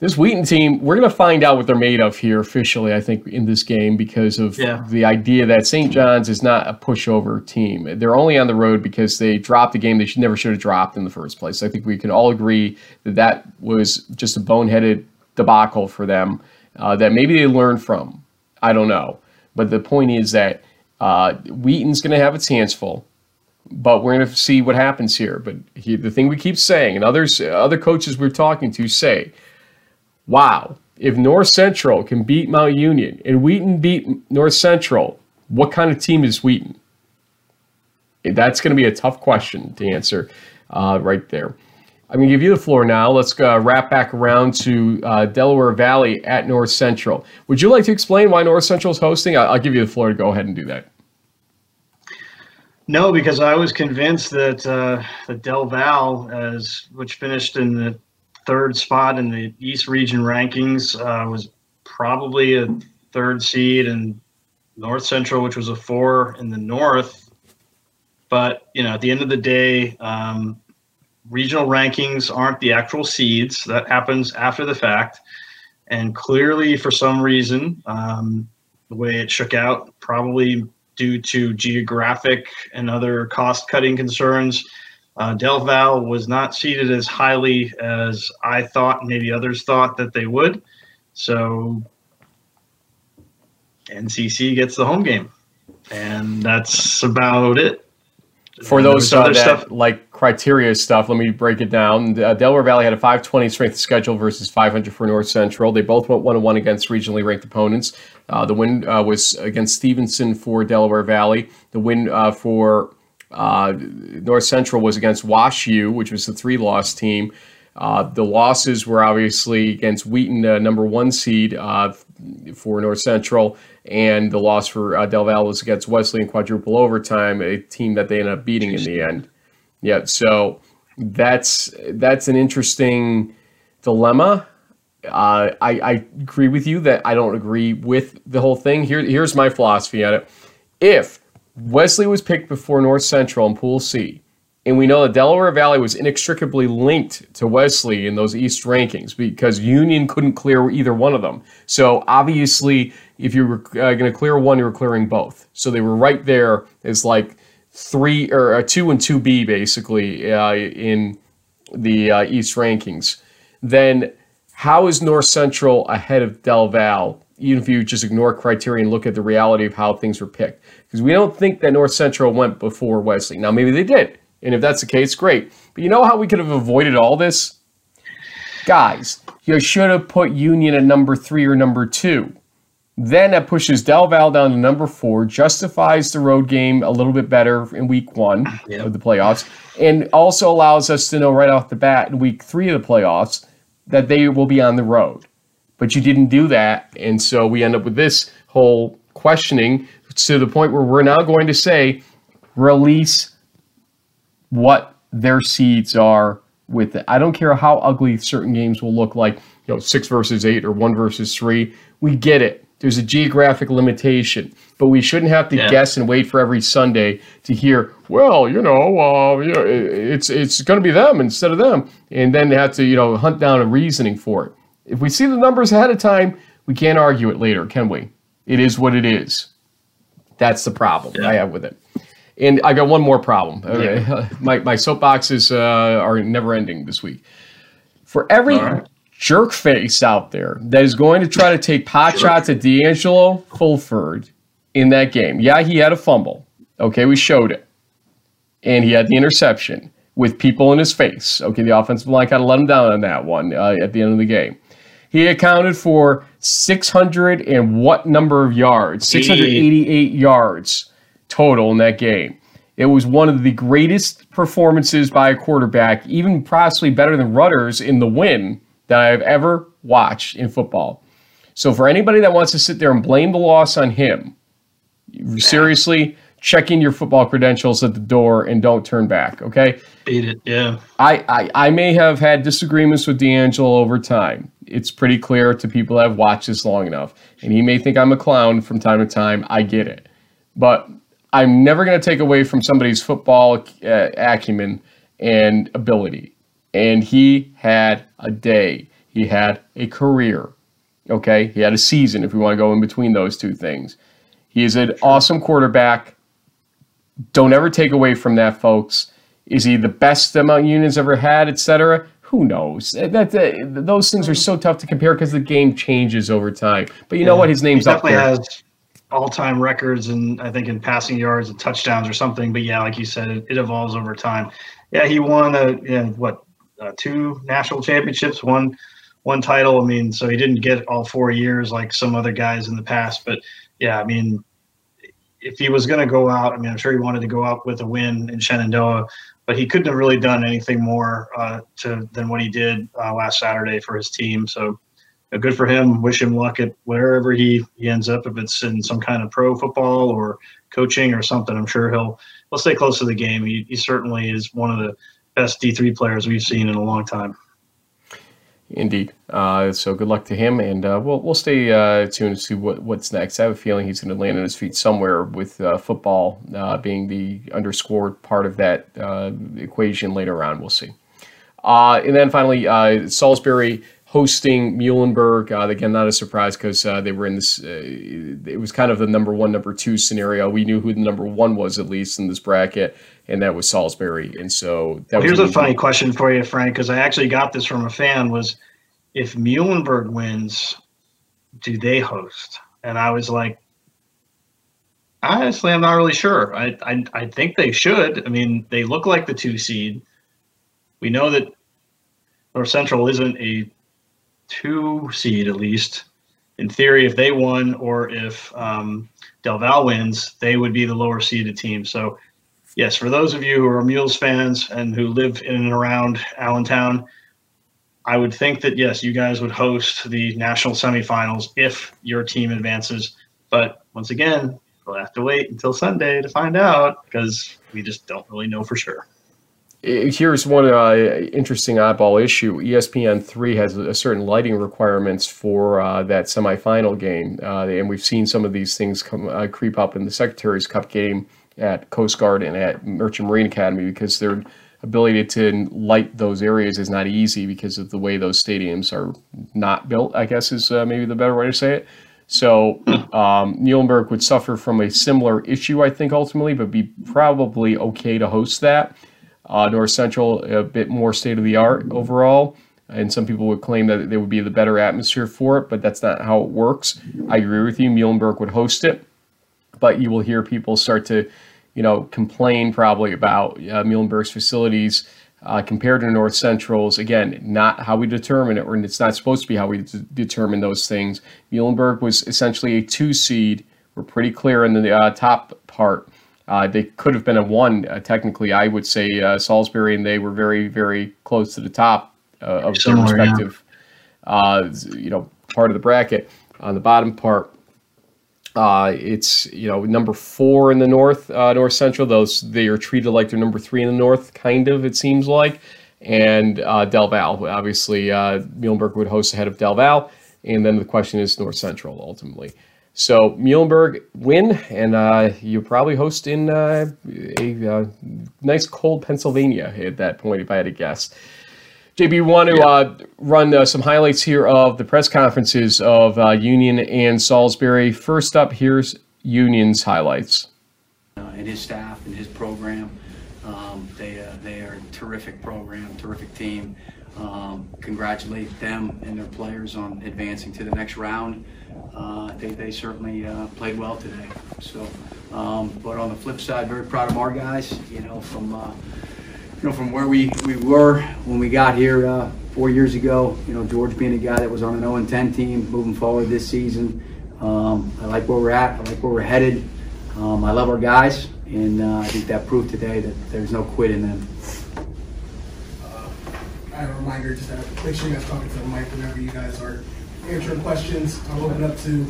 this Wheaton team, we're going to find out what they're made of here officially, I think, in this game because of yeah. the idea that St. John's is not a pushover team. They're only on the road because they dropped a game they should never should have dropped in the first place. I think we can all agree that that was just a boneheaded debacle for them uh, that maybe they learned from. I don't know. But the point is that uh, Wheaton's going to have its hands full but we're going to see what happens here. But he, the thing we keep saying, and others, other coaches we're talking to say, wow, if North Central can beat Mount Union and Wheaton beat North Central, what kind of team is Wheaton? That's going to be a tough question to answer uh, right there. I'm going to give you the floor now. Let's uh, wrap back around to uh, Delaware Valley at North Central. Would you like to explain why North Central is hosting? I'll, I'll give you the floor to go ahead and do that. No, because I was convinced that uh, the Del Val, as which finished in the third spot in the East Region rankings. Uh, was probably a third seed, and North Central, which was a four in the North. But you know, at the end of the day, um, regional rankings aren't the actual seeds. That happens after the fact. And clearly, for some reason, um, the way it shook out, probably due to geographic and other cost cutting concerns, uh, Del Val was not seated as highly as I thought, maybe others thought that they would. So NCC gets the home game, and that's about it. For those uh, that stuff. like criteria stuff, let me break it down. Uh, Delaware Valley had a 520 strength schedule versus 500 for North Central. They both went one on one against regionally ranked opponents. Uh, the win uh, was against Stevenson for Delaware Valley. The win uh, for uh, North Central was against Wash U, which was the three loss team. Uh, the losses were obviously against Wheaton, number one seed for North Central, and the loss for Del Val was against Wesley in quadruple overtime, a team that they ended up beating in the end. Yeah, so that's that's an interesting dilemma. Uh, I, I agree with you that I don't agree with the whole thing. Here, here's my philosophy on it. If Wesley was picked before North Central in Pool C. And we know that Delaware Valley was inextricably linked to Wesley in those East rankings because Union couldn't clear either one of them. So obviously, if you were uh, going to clear one, you were clearing both. So they were right there as like three or a two and two B basically uh, in the uh, East rankings. Then how is North Central ahead of Del Val? Even if you just ignore criteria and look at the reality of how things were picked because we don't think that North Central went before Wesley. Now, maybe they did. And if that's the case, great. But you know how we could have avoided all this? Guys, you should have put Union at number three or number two. Then that pushes Del Val down to number four, justifies the road game a little bit better in week one yep. of the playoffs, and also allows us to know right off the bat in week three of the playoffs that they will be on the road. But you didn't do that, and so we end up with this whole questioning to the point where we're now going to say release what their seeds are with it. I don't care how ugly certain games will look like, you know, six versus eight or one versus three. We get it. There's a geographic limitation, but we shouldn't have to yeah. guess and wait for every Sunday to hear, well, you know, uh, you know it's it's going to be them instead of them, and then have to you know hunt down a reasoning for it. If we see the numbers ahead of time, we can't argue it later, can we? It is what it is. That's the problem yeah. I have with it. And I got one more problem. Okay. Yeah. my, my soapboxes uh, are never ending this week. For every right. Jerk face out there that is going to try to take pot shots at D'Angelo Fulford in that game, yeah, he had a fumble. Okay, we showed it. and he had the interception with people in his face. Okay, the offensive line kind of let him down on that one uh, at the end of the game. He accounted for 600 and what number of yards? 688 yards total in that game. It was one of the greatest performances by a quarterback, even possibly better than Rutter's in the win that I've ever watched in football. So for anybody that wants to sit there and blame the loss on him, seriously, check in your football credentials at the door and don't turn back. Okay. Beat it. Yeah. I, I, I may have had disagreements with D'Angelo over time. It's pretty clear to people that have watched this long enough. And he may think I'm a clown from time to time. I get it. But I'm never going to take away from somebody's football uh, acumen and ability. And he had a day. He had a career. Okay. He had a season, if we want to go in between those two things. He is an awesome quarterback. Don't ever take away from that, folks. Is he the best that Mount Union's ever had, etc.? Who knows? That, that, those things are so tough to compare because the game changes over time. But you know what? His name's he up there. Has all-time records and I think in passing yards and touchdowns or something. But yeah, like you said, it, it evolves over time. Yeah, he won a know, what uh, two national championships, one one title. I mean, so he didn't get all four years like some other guys in the past. But yeah, I mean, if he was going to go out, I mean, I'm sure he wanted to go out with a win in Shenandoah, but he couldn't have really done anything more uh, to than what he did uh, last Saturday for his team. So uh, good for him. Wish him luck at wherever he, he ends up. If it's in some kind of pro football or coaching or something, I'm sure he'll he'll stay close to the game. He, he certainly is one of the best D3 players we've seen in a long time. Indeed. Uh, so good luck to him, and uh, we'll we'll stay uh, tuned to see what, what's next. I have a feeling he's going to land on his feet somewhere with uh, football uh, being the underscored part of that uh, equation later on. We'll see. and then finally, Salisbury hosting Muhlenberg. Uh, again, not a surprise because uh, they were in this. Uh, it was kind of the number one, number two scenario. We knew who the number one was at least in this bracket, and that was Salisbury. And so well, here's a funny question for you, Frank, because I actually got this from a fan. Was if Muhlenberg wins, do they host? And I was like, honestly, I'm not really sure. I, I I think they should. I mean, they look like the two seed. We know that North Central isn't a two seed, at least in theory. If they won, or if um, Del Val wins, they would be the lower seeded team. So yes, for those of you who are Mules fans and who live in and around Allentown, I would think that yes, you guys would host the national semifinals if your team advances. But once again, we'll have to wait until Sunday to find out because we just don't really know for sure. Here's one uh, interesting oddball issue. ESPN three has a certain lighting requirements for uh, that semifinal game, uh, and we've seen some of these things come uh, creep up in the Secretary's Cup game at Coast Guard and at Merchant Marine Academy because their ability to light those areas is not easy because of the way those stadiums are not built, I guess is uh, maybe the better way to say it. So um, Muhlenberg would suffer from a similar issue, I think, ultimately, but be probably okay to host that. Uh, North Central, a bit more state of the art overall. And some people would claim that there would be the better atmosphere for it, but that's not how it works. I agree with you. Muhlenberg would host it, but you will hear people start to you know, complain probably about uh, Muhlenberg's facilities uh, compared to North Central's. Again, not how we determine it, or it's not supposed to be how we d- determine those things. Muhlenberg was essentially a two seed. We're pretty clear in the uh, top part. Uh, they could have been a one, uh, technically. I would say uh, Salisbury and they were very, very close to the top of their respective, yeah. you know, part of the bracket. On the bottom part, uh, it's you know number four in the north, uh, north central. Those they are treated like they're number three in the north, kind of. It seems like, and uh, Del Val. Obviously, uh, Muhlenberg would host ahead of Del Val, and then the question is North Central ultimately. So Muhlenberg win, and uh, you probably host in uh, a uh, nice cold Pennsylvania at that point, if I had to guess. JB, we want to yeah. uh, run uh, some highlights here of the press conferences of uh, Union and Salisbury. First up, here's Union's highlights. Uh, and his staff and his program. Um, they, uh, they are a terrific program, terrific team. Um, congratulate them and their players on advancing to the next round. Uh, they, they certainly played well today. So Um, but on the flip side, very proud of our guys. You know, from uh, you know from where we, we were when we got here uh, four years ago. You know, George being a guy that was on an 0 10 team, moving forward this season. Um, I like where we're at. I like where we're headed. Um, I love our guys, and uh, I think that proved today that there's no quit in them. I have a reminder just make sure you guys talk to the mic whenever you guys are answering questions. I'll open up to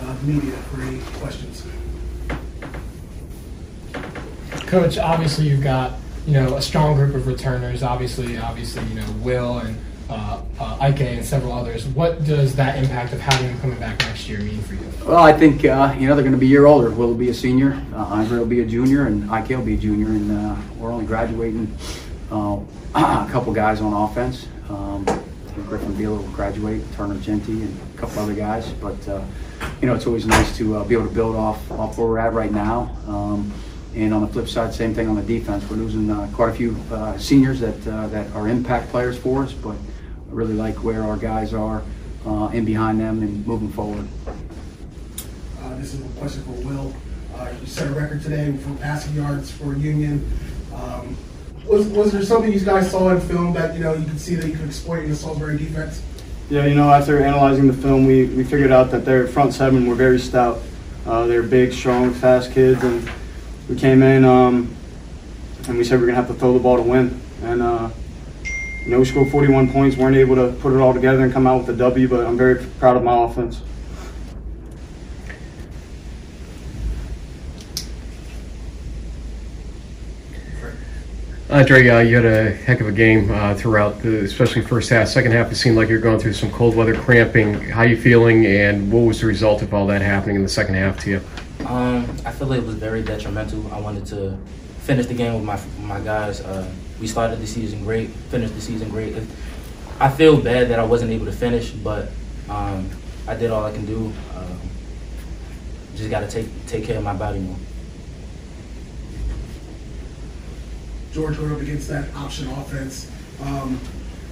uh, the media for any questions. Coach, obviously you've got you know a strong group of returners. Obviously, obviously you know Will and uh, uh, Ike and several others. What does that impact of having them coming back next year mean for you? Well, I think uh, you know they're going to be a year older. Will will be a senior, uh, Andre will be a junior, and Ike will be a junior, and uh, we're only graduating uh, a couple guys on offense. Um, Griffin Beal will graduate, Turner Genty, and a couple other guys. But uh, you know, it's always nice to uh, be able to build off off where we're at right now. Um, and on the flip side, same thing on the defense. We're losing uh, quite a few uh, seniors that uh, that are impact players for us, but I really like where our guys are uh, in behind them and moving forward. This is a question for Will. You set a record today for passing yards for Union. Um, was, was there something you guys saw in film that you know you could see that you could exploit in the Salisbury defense? Yeah, you know, after analyzing the film, we, we figured out that their front seven were very stout. Uh, they're big, strong, fast kids, and we came in um, and we said we're gonna have to throw the ball to win. And uh, you know, we scored 41 points, weren't able to put it all together and come out with a W. But I'm very proud of my offense. Andre, uh, you had a heck of a game uh, throughout the, especially first half. Second half, it seemed like you're going through some cold weather cramping. How you feeling, and what was the result of all that happening in the second half to you? Um, I feel like it was very detrimental. I wanted to finish the game with my my guys. Uh, we started the season great, finished the season great. I feel bad that I wasn't able to finish, but um, I did all I can do. Um, just got to take take care of my body more. George went up against that option offense. Um,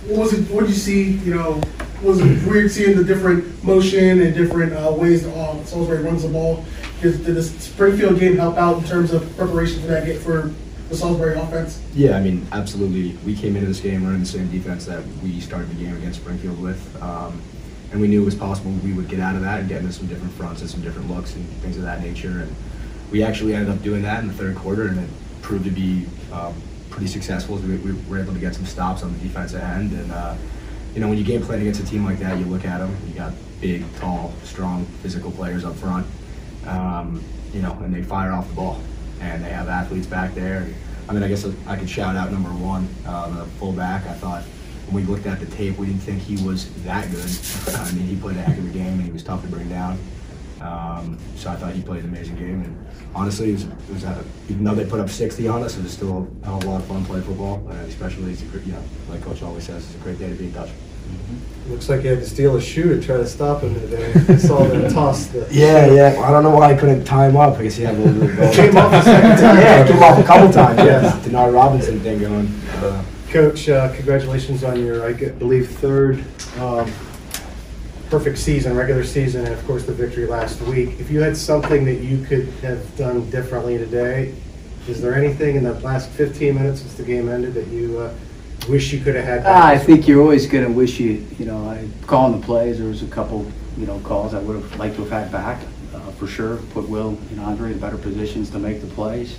what was it? What did you see? You know, was it weird seeing the different motion and different uh, ways that uh, Salisbury runs the ball? Did, did the Springfield game help out in terms of preparation for that game for the Salisbury offense? Yeah, I mean, absolutely. We came into this game running the same defense that we started the game against Springfield with. Um, and we knew it was possible we would get out of that and get into some different fronts and some different looks and things of that nature. And we actually ended up doing that in the third quarter, and it proved to be um, pretty successful. We, we, were able to get some stops on the defensive end. And, uh, you know, when you game plan against a team like that, you look at them, you got big, tall, strong, physical players up front, um, you know, and they fire off the ball. And they have athletes back there. I mean, I guess I could shout out number one, uh, the fullback. I thought when we looked at the tape, we didn't think he was that good. I mean, he played a heck of a game, and he was tough to bring down. Um, so I thought he played an amazing game, and honestly, it was, it was a, even though they put up 60 on us, it was still a, a lot of fun playing football, and especially, it's a, you know, like Coach always says, it's a great day to be in Dutch. Looks like you had to steal a shoe to try to stop him today. I saw them toss the. Yeah, yeah. Well, I don't know why I couldn't tie him up. I guess he had a little bit of goal. Came off the second time. Yeah, came off a couple times. Yeah. Denard Robinson thing going. Uh, Coach, uh, congratulations on your, I believe, third um, perfect season, regular season, and of course the victory last week. If you had something that you could have done differently today, is there anything in the last 15 minutes since the game ended that you uh, wish you could have had? Ah, I think you're always going to wish you, you know, I calling the plays. There was a couple, you know, calls I would have liked to have had back, uh, for sure. Put Will and Andre in better positions to make the plays.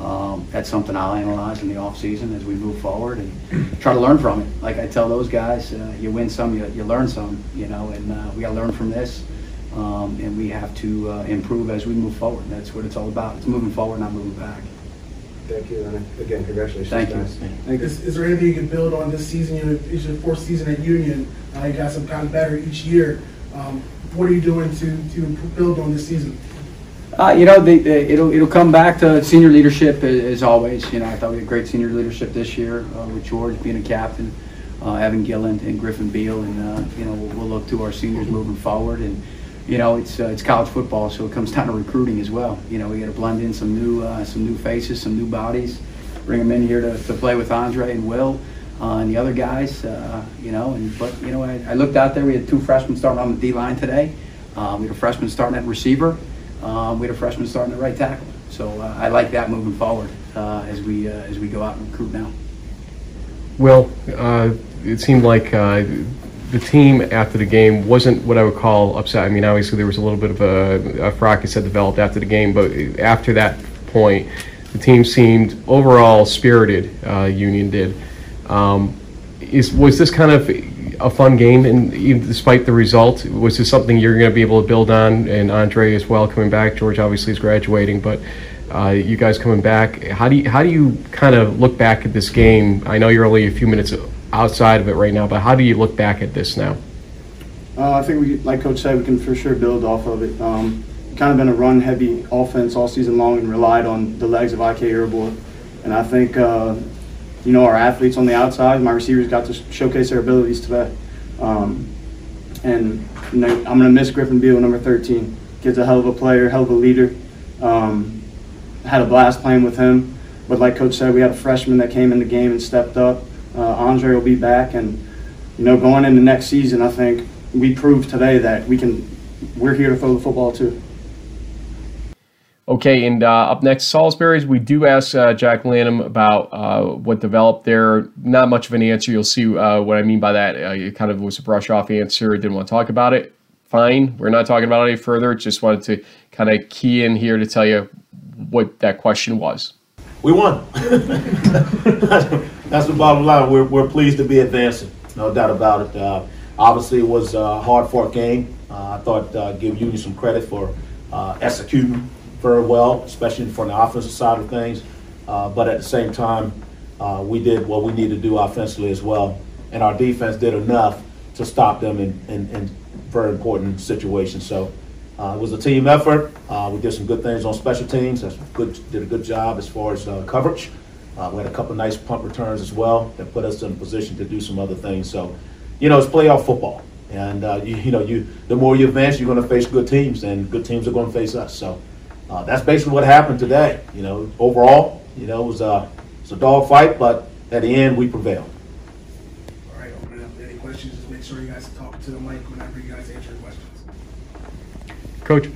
Um, that's something I'll analyze in the off season as we move forward and try to learn from it. Like I tell those guys, uh, you win some, you, you learn some, you know, and uh, we got to learn from this. Um, and we have to uh, improve as we move forward. That's what it's all about. It's moving forward, not moving back. Thank you, and again, congratulations. Thank you. guys. Is, is there anything you can build on this season? You know, it's your fourth season at Union. Uh, you got some kind of better each year. Um, what are you doing to, to build on this season? Uh, you know, the, the, it'll it'll come back to senior leadership as, as always. You know, I thought we had great senior leadership this year uh, with George being a captain, uh, Evan Gillen and Griffin Beal, and uh, you know we'll, we'll look to our seniors moving forward. And you know, it's uh, it's college football, so it comes down to recruiting as well. You know, we got to blend in some new uh, some new faces, some new bodies, bring them in here to, to play with Andre and Will. And the other guys, you know, and but you know, I, I looked out there. We had two freshmen starting on the D line today. We had a freshman starting at receiver. Uh, we had a freshman starting the right tackle. So uh, I like that moving forward uh, as we uh, as we go out and recruit now. Well, uh, it seemed like uh, the team after the game wasn't what I would call upset. I mean, obviously there was a little bit of a, a fracas that developed after the game, but after that point, the team seemed overall spirited. Uh, Union did. Um, is was this kind of a fun game, and even despite the result, was this something you're going to be able to build on? And Andre as well coming back. George obviously is graduating, but uh, you guys coming back. How do you how do you kind of look back at this game? I know you're only a few minutes outside of it right now, but how do you look back at this now? Uh, I think we, like Coach said, we can for sure build off of it. Um, kind of been a run-heavy offense all season long and relied on the legs of IK Iroboy. And I think, uh, you know, our athletes on the outside, my receivers got to showcase their abilities today. Um, and you know, I'm going to miss Griffin Beal, number 13. Kid's a hell of a player, hell of a leader. Um, had a blast playing with him. But like Coach said, we had a freshman that came in the game and stepped up. Uh, Andre will be back, and you know, going into next season, I think we proved today that we can. We're here to throw the football too. Okay, and uh, up next, Salisbury's. We do ask uh, Jack Lanham about uh, what developed there. Not much of an answer. You'll see uh, what I mean by that. Uh, it kind of was a brush off answer. Didn't want to talk about it. Fine. We're not talking about it any further. Just wanted to kind of key in here to tell you what that question was. We won. That's the bottom line. We're, we're pleased to be advancing, no doubt about it. Uh, obviously, it was a hard fought game. I thought uh, give Union some credit for executing very well, especially from the offensive side of things. Uh, but at the same time, uh, we did what we needed to do offensively as well, and our defense did enough to stop them in, in, in very important situations. So uh, it was a team effort. Uh, we did some good things on special teams. That's good. Did a good job as far as uh, coverage. Uh, we had a couple nice punt returns as well that put us in a position to do some other things. So, you know, it's playoff football, and you, you, know, you the more you advance, you're going to face good teams, and good teams are going to face us. So uh, that's basically what happened today. You know, overall, you know, it was a it's a dog fight, but at the end, we prevailed. All right, open it up any questions. Just make sure you guys talk to the mic whenever you guys answer questions. Coach,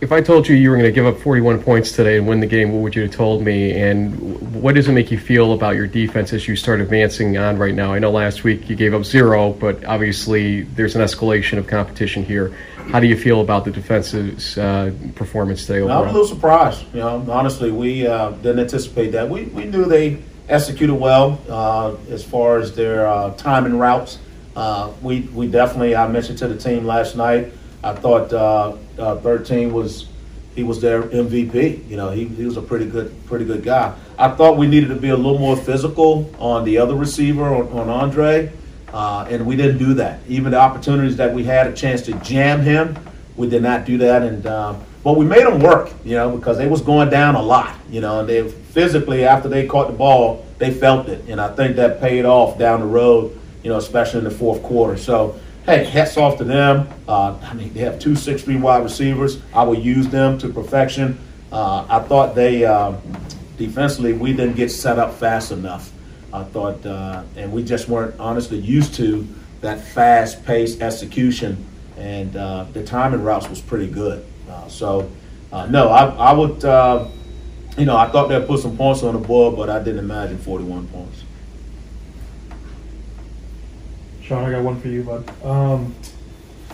if I told you you were going to give up 41 points today and win the game, what would you have told me? And what does it make you feel about your defense as you start advancing on right now? I know last week you gave up zero, but obviously there's an escalation of competition here. How do you feel about the defense's uh, performance today overall? I'm a little surprised. You know, honestly, we uh, didn't anticipate that. We, we knew they executed well uh, as far as their uh, timing routes. Uh, we, we definitely, I mentioned to the team last night, I thought uh, uh, 13 was he was their MVP. You know, he, he was a pretty good pretty good guy. I thought we needed to be a little more physical on the other receiver on, on Andre, uh, and we didn't do that. Even the opportunities that we had a chance to jam him, we did not do that. And um, but we made them work. You know, because they was going down a lot. You know, and they physically after they caught the ball, they felt it, and I think that paid off down the road. You know, especially in the fourth quarter. So hey, hats off to them. Uh, I mean, they have two six-three wide receivers. I will use them to perfection. Uh, I thought they uh, defensively we didn't get set up fast enough. I thought, uh, and we just weren't honestly used to that fast-paced execution, and uh, the timing routes was pretty good. Uh, so, no, I, I would. you know, I thought they'd put some points on the board, but I didn't imagine 41 points. Sean, I got one for you, bud. Um,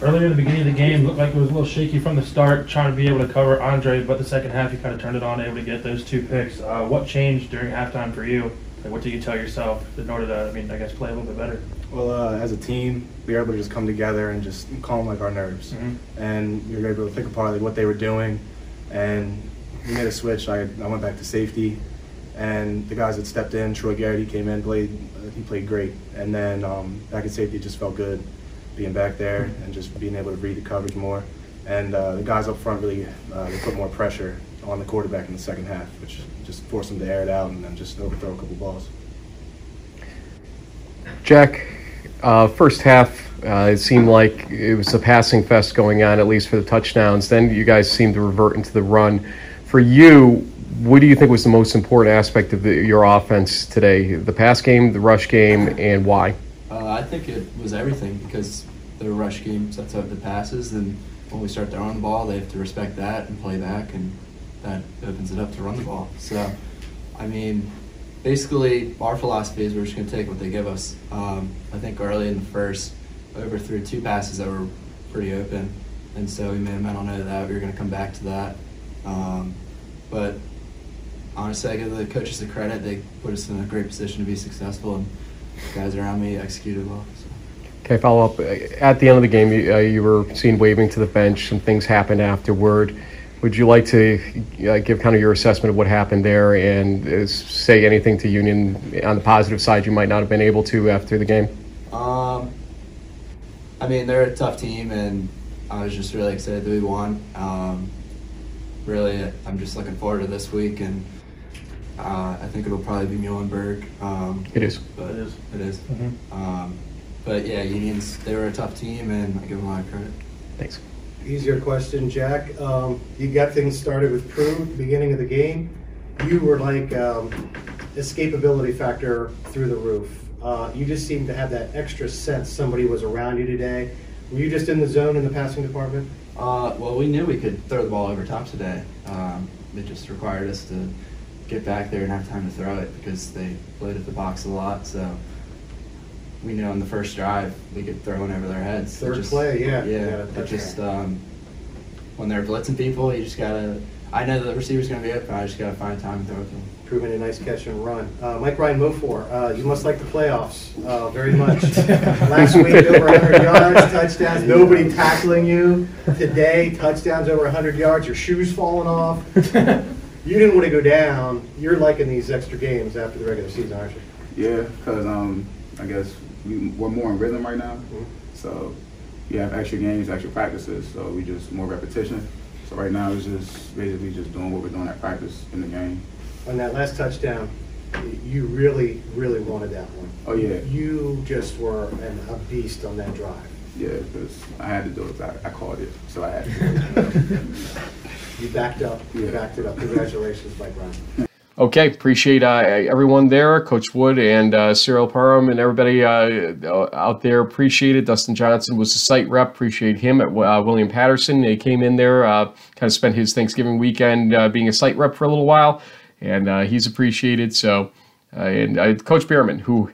earlier in the beginning of the game, looked like it was a little shaky from the start, trying to be able to cover Andre, but the second half, you kind of turned it on, able to get those two picks. Uh, what changed during halftime for you? Like, what did you tell yourself in order to, I mean, I guess, play a little bit better? Well, uh, as a team, we were able to just come together and just calm like our nerves, Mhm. and we were able to pick apart like what they were doing, and we made a switch. I, I went back to safety, and the guys that stepped in, Troy Garrett, he came in, played, he played great, and then um, back at safety it just felt good, being back there and just being able to read the coverage more, and uh, the guys up front really uh, they put more pressure on the quarterback in the second half, which just force them to air it out and then just overthrow a couple balls. Jack, uh, first half, uh, it seemed like it was a passing fest going on, at least for the touchdowns. Then you guys seemed to revert into the run. For you, what do you think was the most important aspect of the, your offense today? The pass game, the rush game, and why? Uh, I think it was everything because the rush game sets up the passes, and when we start throwing the ball, they have to respect that and play back, and that opens it up to run the ball. So, I mean, basically, our philosophy is we're just going to take what they give us. Um, I think early in the first, overthrew two passes that were pretty open, and so we made a mental note of that. We were going to come back to that. Um, but honestly, I give the coaches the credit. They put us in a great position to be successful, and the guys around me executed well. So. Okay, follow up. At the end of the game, you, uh, you were seen waving to the bench. Some things happened afterward. Would you like to uh, give kind of your assessment of what happened there and uh, say anything to Union on the positive side you might not have been able to after the game? Um, I mean, they're a tough team, and I was just really excited that we won. Um, really, I'm just looking forward to this week, and uh, I think it'll probably be Muhlenberg. Um, it is. But it is. It is. Mm-hmm. Um, but yeah, Unions, they were a tough team, and I give them a lot of credit. Thanks. Easier question, Jack. Um, you got things started with Prue at beginning of the game. You were like um, escapability factor through the roof. Uh, you just seemed to have that extra sense somebody was around you today. Were you just in the zone in the passing department? Uh, well, we knew we could throw the ball over top today. Um, it just required us to get back there and have time to throw it because they loaded the box a lot. So we knew on the first drive we could throw one over their heads. Third just, play, yeah. Yeah, it just um, when they're blitzing people, you just gotta. I know the receiver's gonna be open. I just gotta find time to throw it to them. Proving a nice catch and run. Uh, Mike Ryan Mofor, uh, you must like the playoffs uh, very much. Last week, over 100 yards, touchdowns, nobody tackling you. Today, touchdowns over 100 yards, your shoes falling off. you didn't want to go down. You're liking these extra games after the regular season, aren't you? Yeah, because um, I guess we, we're more in rhythm right now. Mm-hmm. So you have extra games, extra practices, so we just more repetition. So right now it's just basically just doing what we're doing at practice in the game. On that last touchdown, you really, really wanted that one. Oh yeah. You just were an, a beast on that drive. Yeah, because I had to do it. I, I called it, so I had to. you backed up. You yeah. backed it up. Congratulations, Mike Brown. Okay, appreciate uh, everyone there, Coach Wood and uh, Cyril Parham and everybody uh, out there. Appreciate it. Dustin Johnson was the site rep. Appreciate him at uh, William Paterson. He came in there, uh, kind of spent his Thanksgiving weekend uh, being a site rep for a little while, and he's appreciated. So, and Coach Behrman, who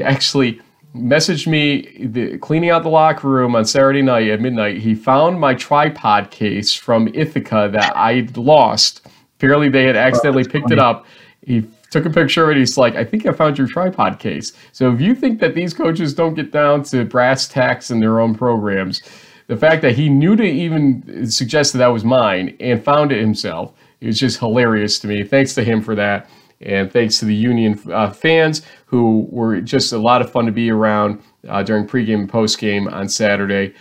actually messaged me the, cleaning out the locker room on Saturday night at midnight. He found my tripod case from Ithaca that I'd lost Apparently, they had accidentally oh, picked it up. He took a picture of it. He's like, I think I found your tripod case. So if you think that these coaches don't get down to brass tacks in their own programs, the fact that he knew to even suggest that that was mine and found it himself is just hilarious to me. Thanks to him for that. And thanks to the Union uh, fans who were just a lot of fun to be around uh, during pregame and postgame on Saturday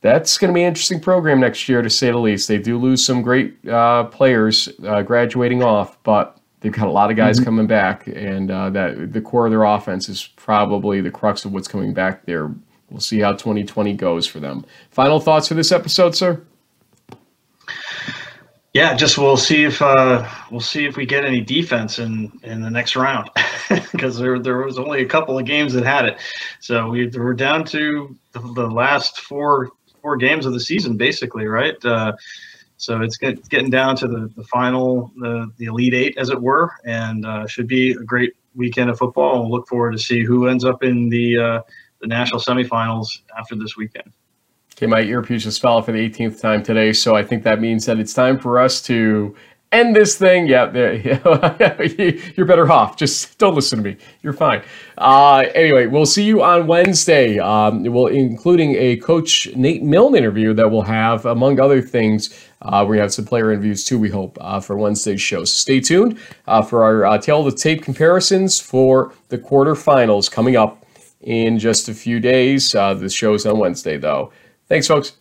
that's going to be an interesting program next year, to say the least. They do lose some great uh, players uh, graduating off, but they've got a lot of guys mm-hmm. coming back, and uh, that the core of their offense is probably the crux of what's coming back there. We'll see how 2020 goes for them. Final thoughts for this episode, sir? Yeah, just we'll see if uh, we'll see if we get any defense in in the next round because there there was only a couple of games that had it, so we we're down to the, the last four four games of the season, basically, right? Uh, so it's, get, getting down to the, the final, the, the Elite Eight, as it were, and uh, should be a great weekend of football. We'll look forward to see who ends up in the uh, the national semifinals after this weekend. Okay, my earpiece just fell for the 18th time today, so I think that means that it's time for us to end this thing. Yeah, there, you're better off. Just don't listen to me. You're fine. Uh, anyway, we'll see you on Wednesday. Um, we'll including a Coach Nate Milne interview that we'll have, among other things. Uh, we have some player interviews too. We hope uh, for Wednesday's show. So stay tuned uh, for our uh, tale of the tape comparisons for the quarterfinals coming up in just a few days. Uh, the is on Wednesday, though. Thanks, folks.